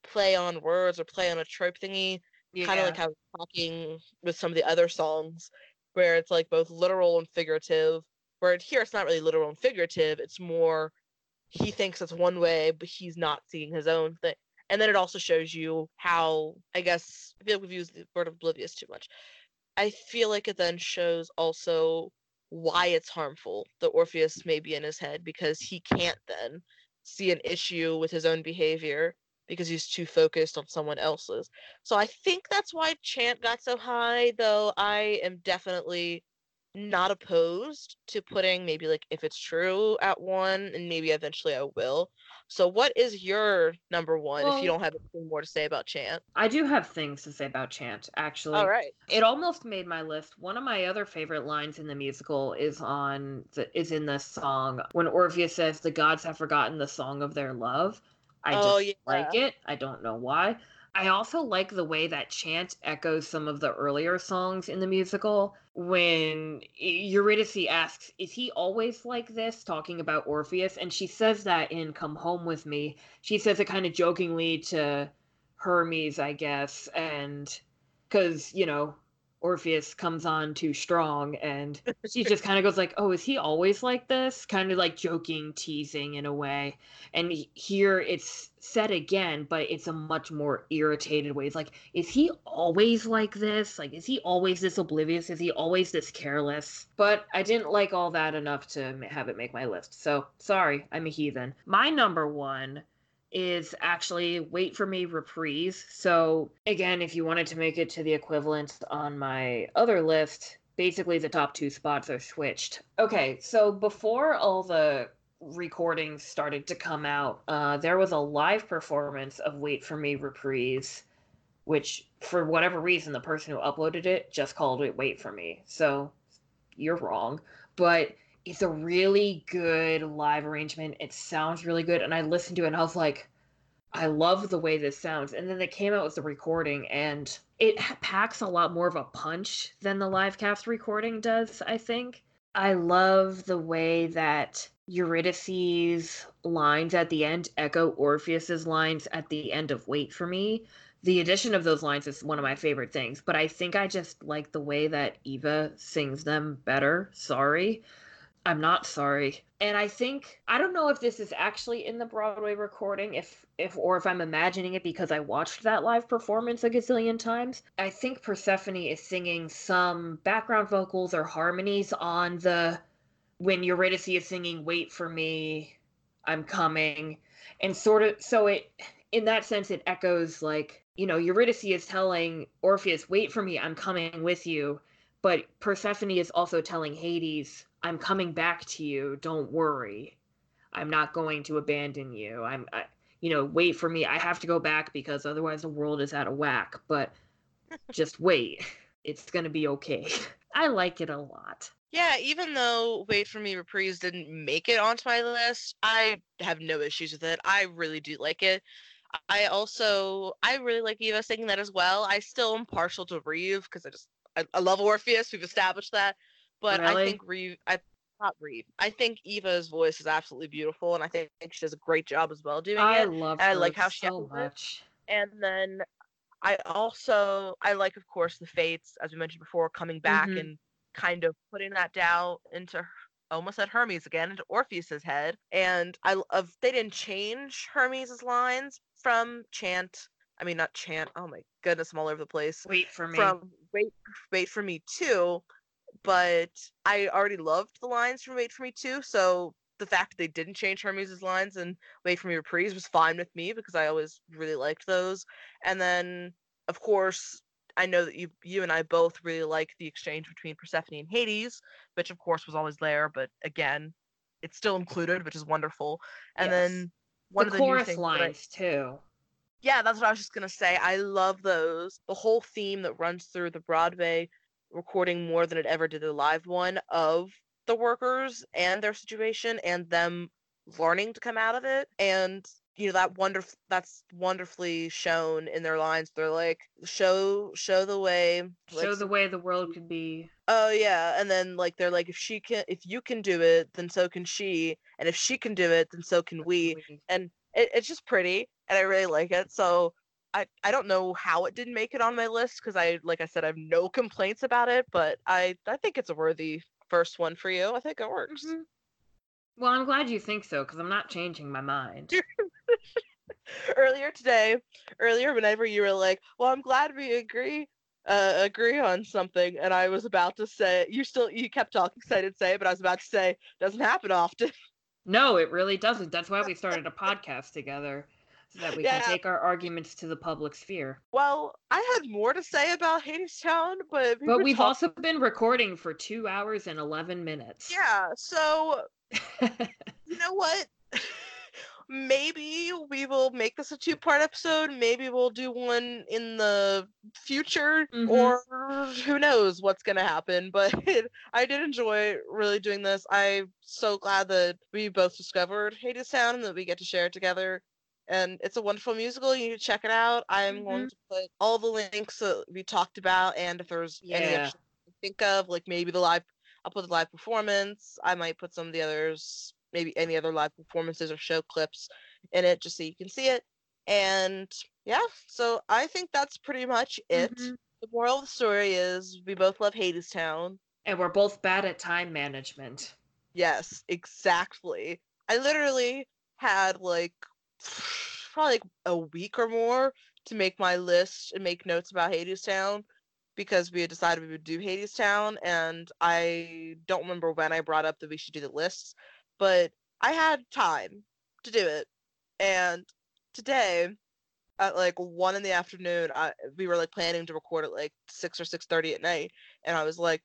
play on words or play on a trope thingy kind of like how talking with some of the other songs where it's like both literal and figurative where here it's not really literal and figurative it's more he thinks it's one way but he's not seeing his own thing and then it also shows you how i guess i feel like we've used the word oblivious too much. I feel like it then shows also why it's harmful that orpheus may be in his head because he can't then see an issue with his own behavior because he's too focused on someone else's. So I think that's why Chant got so high, though I am definitely not opposed to putting maybe like if it's true at one and maybe eventually I will. So what is your number one if you don't have anything more to say about Chant? I do have things to say about Chant, actually. All right. It almost made my list. One of my other favorite lines in the musical is on the, is in this song when Orpheus says the gods have forgotten the song of their love. I Oh, just like it. I don't know why. I also like the way that chant echoes some of the earlier songs in the musical when Eurydice asks, Is he always like this? talking about Orpheus. And she says that in Come Home With Me. She says it kind of jokingly to Hermes, I guess. And because, you know, Orpheus comes on too strong and she just kind of goes like, "Oh, is he always like this?" kind of like joking, teasing in a way. And here it's said again, but it's a much more irritated way. It's like, "Is he always like this? Like is he always this oblivious? Is he always this careless?" But I didn't like all that enough to have it make my list. So, sorry, I'm a heathen. My number 1 is actually Wait for Me Reprise. So, again, if you wanted to make it to the equivalent on my other list, basically the top two spots are switched. Okay, so before all the recordings started to come out, uh, there was a live performance of Wait for Me Reprise, which, for whatever reason, the person who uploaded it just called it Wait for Me. So, you're wrong. But it's a really good live arrangement. It sounds really good. And I listened to it and I was like, I love the way this sounds. And then they came out with the recording and it packs a lot more of a punch than the live cast recording does, I think. I love the way that Eurydice's lines at the end echo Orpheus's lines at the end of Wait for Me. The addition of those lines is one of my favorite things, but I think I just like the way that Eva sings them better. Sorry. I'm not sorry. And I think I don't know if this is actually in the Broadway recording, if if or if I'm imagining it because I watched that live performance a gazillion times. I think Persephone is singing some background vocals or harmonies on the when Eurydice is singing "Wait for Me, I'm coming," and sort of so it in that sense it echoes like you know Eurydice is telling Orpheus, "Wait for me, I'm coming with you," but Persephone is also telling Hades I'm coming back to you. Don't worry. I'm not going to abandon you. I'm, I, you know, wait for me. I have to go back because otherwise the world is out of whack. But just wait. It's going to be okay. I like it a lot. Yeah, even though Wait for Me Reprise didn't make it onto my list, I have no issues with it. I really do like it. I also I really like Eva singing that as well. I still am partial to Reeve because I just I, I, love Orpheus. We've established that. But really? I think Reeve, I not Reeve. I think Eva's voice is absolutely beautiful, and I think she does a great job as well doing I it. Love I like how she so much. It. And then I also I like, of course, the Fates, as we mentioned before, coming back mm-hmm. and kind of putting that down into almost at Hermes again into Orpheus's head. And I of they didn't change Hermes's lines from chant. I mean, not chant. Oh my goodness, I'm all over the place. Wait for me. From wait, wait for me too but I already loved the lines from Wait for Me too. So the fact that they didn't change Hermes' lines and Wait for Me reprise was fine with me because I always really liked those. And then, of course, I know that you you and I both really like the exchange between Persephone and Hades, which of course was always there, but again, it's still included, which is wonderful. And yes. then one the of the chorus lines I, too. Yeah, that's what I was just gonna say. I love those. The whole theme that runs through the Broadway recording more than it ever did the live one of the workers and their situation and them learning to come out of it and you know that wonderful that's wonderfully shown in their lines they're like show show the way show the way the world could be oh yeah and then like they're like if she can if you can do it then so can she and if she can do it then so can we and it, it's just pretty and i really like it so I, I don't know how it didn't make it on my list because I like I said I have no complaints about it, but I I think it's a worthy first one for you. I think it works. Mm-hmm. Well, I'm glad you think so because I'm not changing my mind. earlier today, earlier whenever you were like, "Well, I'm glad we agree uh, agree on something," and I was about to say, you still you kept talking, so I didn't say, it, but I was about to say, doesn't happen often. No, it really doesn't. That's why we started a podcast together so that we yeah. can take our arguments to the public sphere. Well, I had more to say about Hadestown, but we but we've also been recording for two hours and eleven minutes. Yeah, so you know what? Maybe we will make this a two-part episode. Maybe we'll do one in the future, mm-hmm. or who knows what's gonna happen. But it, I did enjoy really doing this. I'm so glad that we both discovered Hadestown and that we get to share it together and it's a wonderful musical. You need to check it out. I'm mm-hmm. going to put all the links that we talked about, and if there's yeah. any extra think of, like maybe the live, I'll put the live performance. I might put some of the others, maybe any other live performances or show clips in it, just so you can see it. And yeah, so I think that's pretty much it. Mm-hmm. The moral of the story is we both love Hadestown. And we're both bad at time management. Yes, exactly. I literally had like probably like a week or more to make my list and make notes about Hadestown because we had decided we would do Hadestown and I don't remember when I brought up that we should do the lists, but I had time to do it. And today at like one in the afternoon, I, we were like planning to record at like six or six thirty at night, and I was like,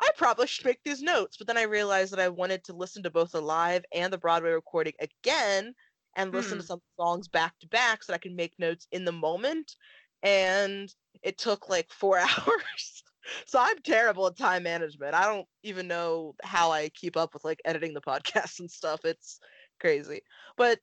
I probably should make these notes. But then I realized that I wanted to listen to both the live and the Broadway recording again and listen to hmm. some songs back to back so I can make notes in the moment. And it took like four hours. so I'm terrible at time management. I don't even know how I keep up with like editing the podcast and stuff. It's crazy. But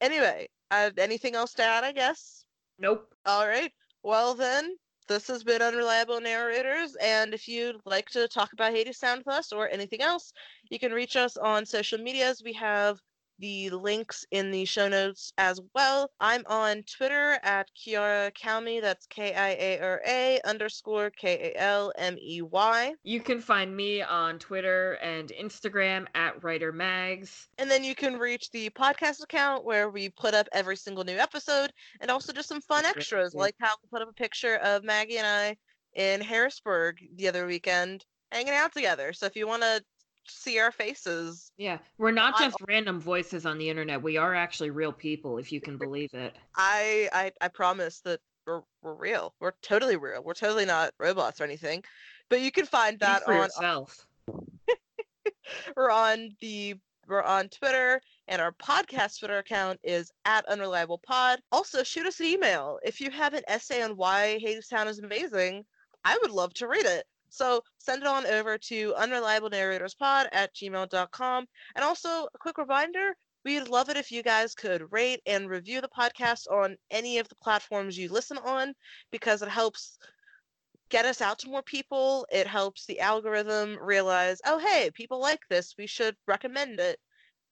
anyway, uh, anything else to add, I guess? Nope. All right. Well, then, this has been Unreliable Narrators, and if you'd like to talk about Hadestown with us or anything else, you can reach us on social medias. We have the links in the show notes as well. I'm on Twitter at Kiara Kalmey. That's K I A R A underscore K A L M E Y. You can find me on Twitter and Instagram at Writer Mags. And then you can reach the podcast account where we put up every single new episode and also just some fun extras, like how we put up a picture of Maggie and I in Harrisburg the other weekend hanging out together. So if you want to see our faces. Yeah, we're not just random voices on the internet. We are actually real people, if you can believe it. I I, I promise that we're we're real. We're totally real. We're totally not robots or anything. But you can find that on yourself. we're on the we're on Twitter and our podcast Twitter account is at Unreliable Pod. Also, shoot us an email if you have an essay on why Hadestown is amazing. I would love to read it. So send it on over to unreliablenarratorspod at gmail.com. And also, a quick reminder we'd love it if you guys could rate and review the podcast on any of the platforms you listen on because it helps get us out to more people. It helps the algorithm realize, oh, hey, people like this. We should recommend it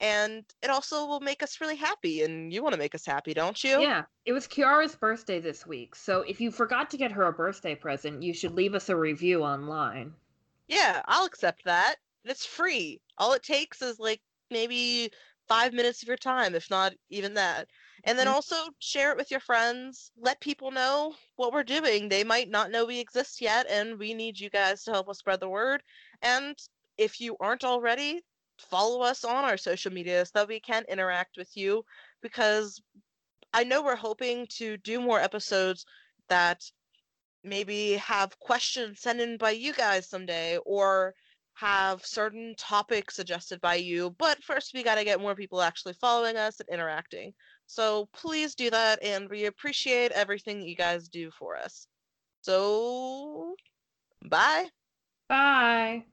and it also will make us really happy and you want to make us happy don't you yeah it was kiara's birthday this week so if you forgot to get her a birthday present you should leave us a review online yeah i'll accept that it's free all it takes is like maybe five minutes of your time if not even that and then mm-hmm. also share it with your friends let people know what we're doing they might not know we exist yet and we need you guys to help us spread the word and if you aren't already follow us on our social media so that we can interact with you because I know we're hoping to do more episodes that maybe have questions sent in by you guys someday or have certain topics suggested by you. But first, we got to get more people actually following us and interacting. So please do that, and we appreciate everything that you guys do for us. So, bye. Bye.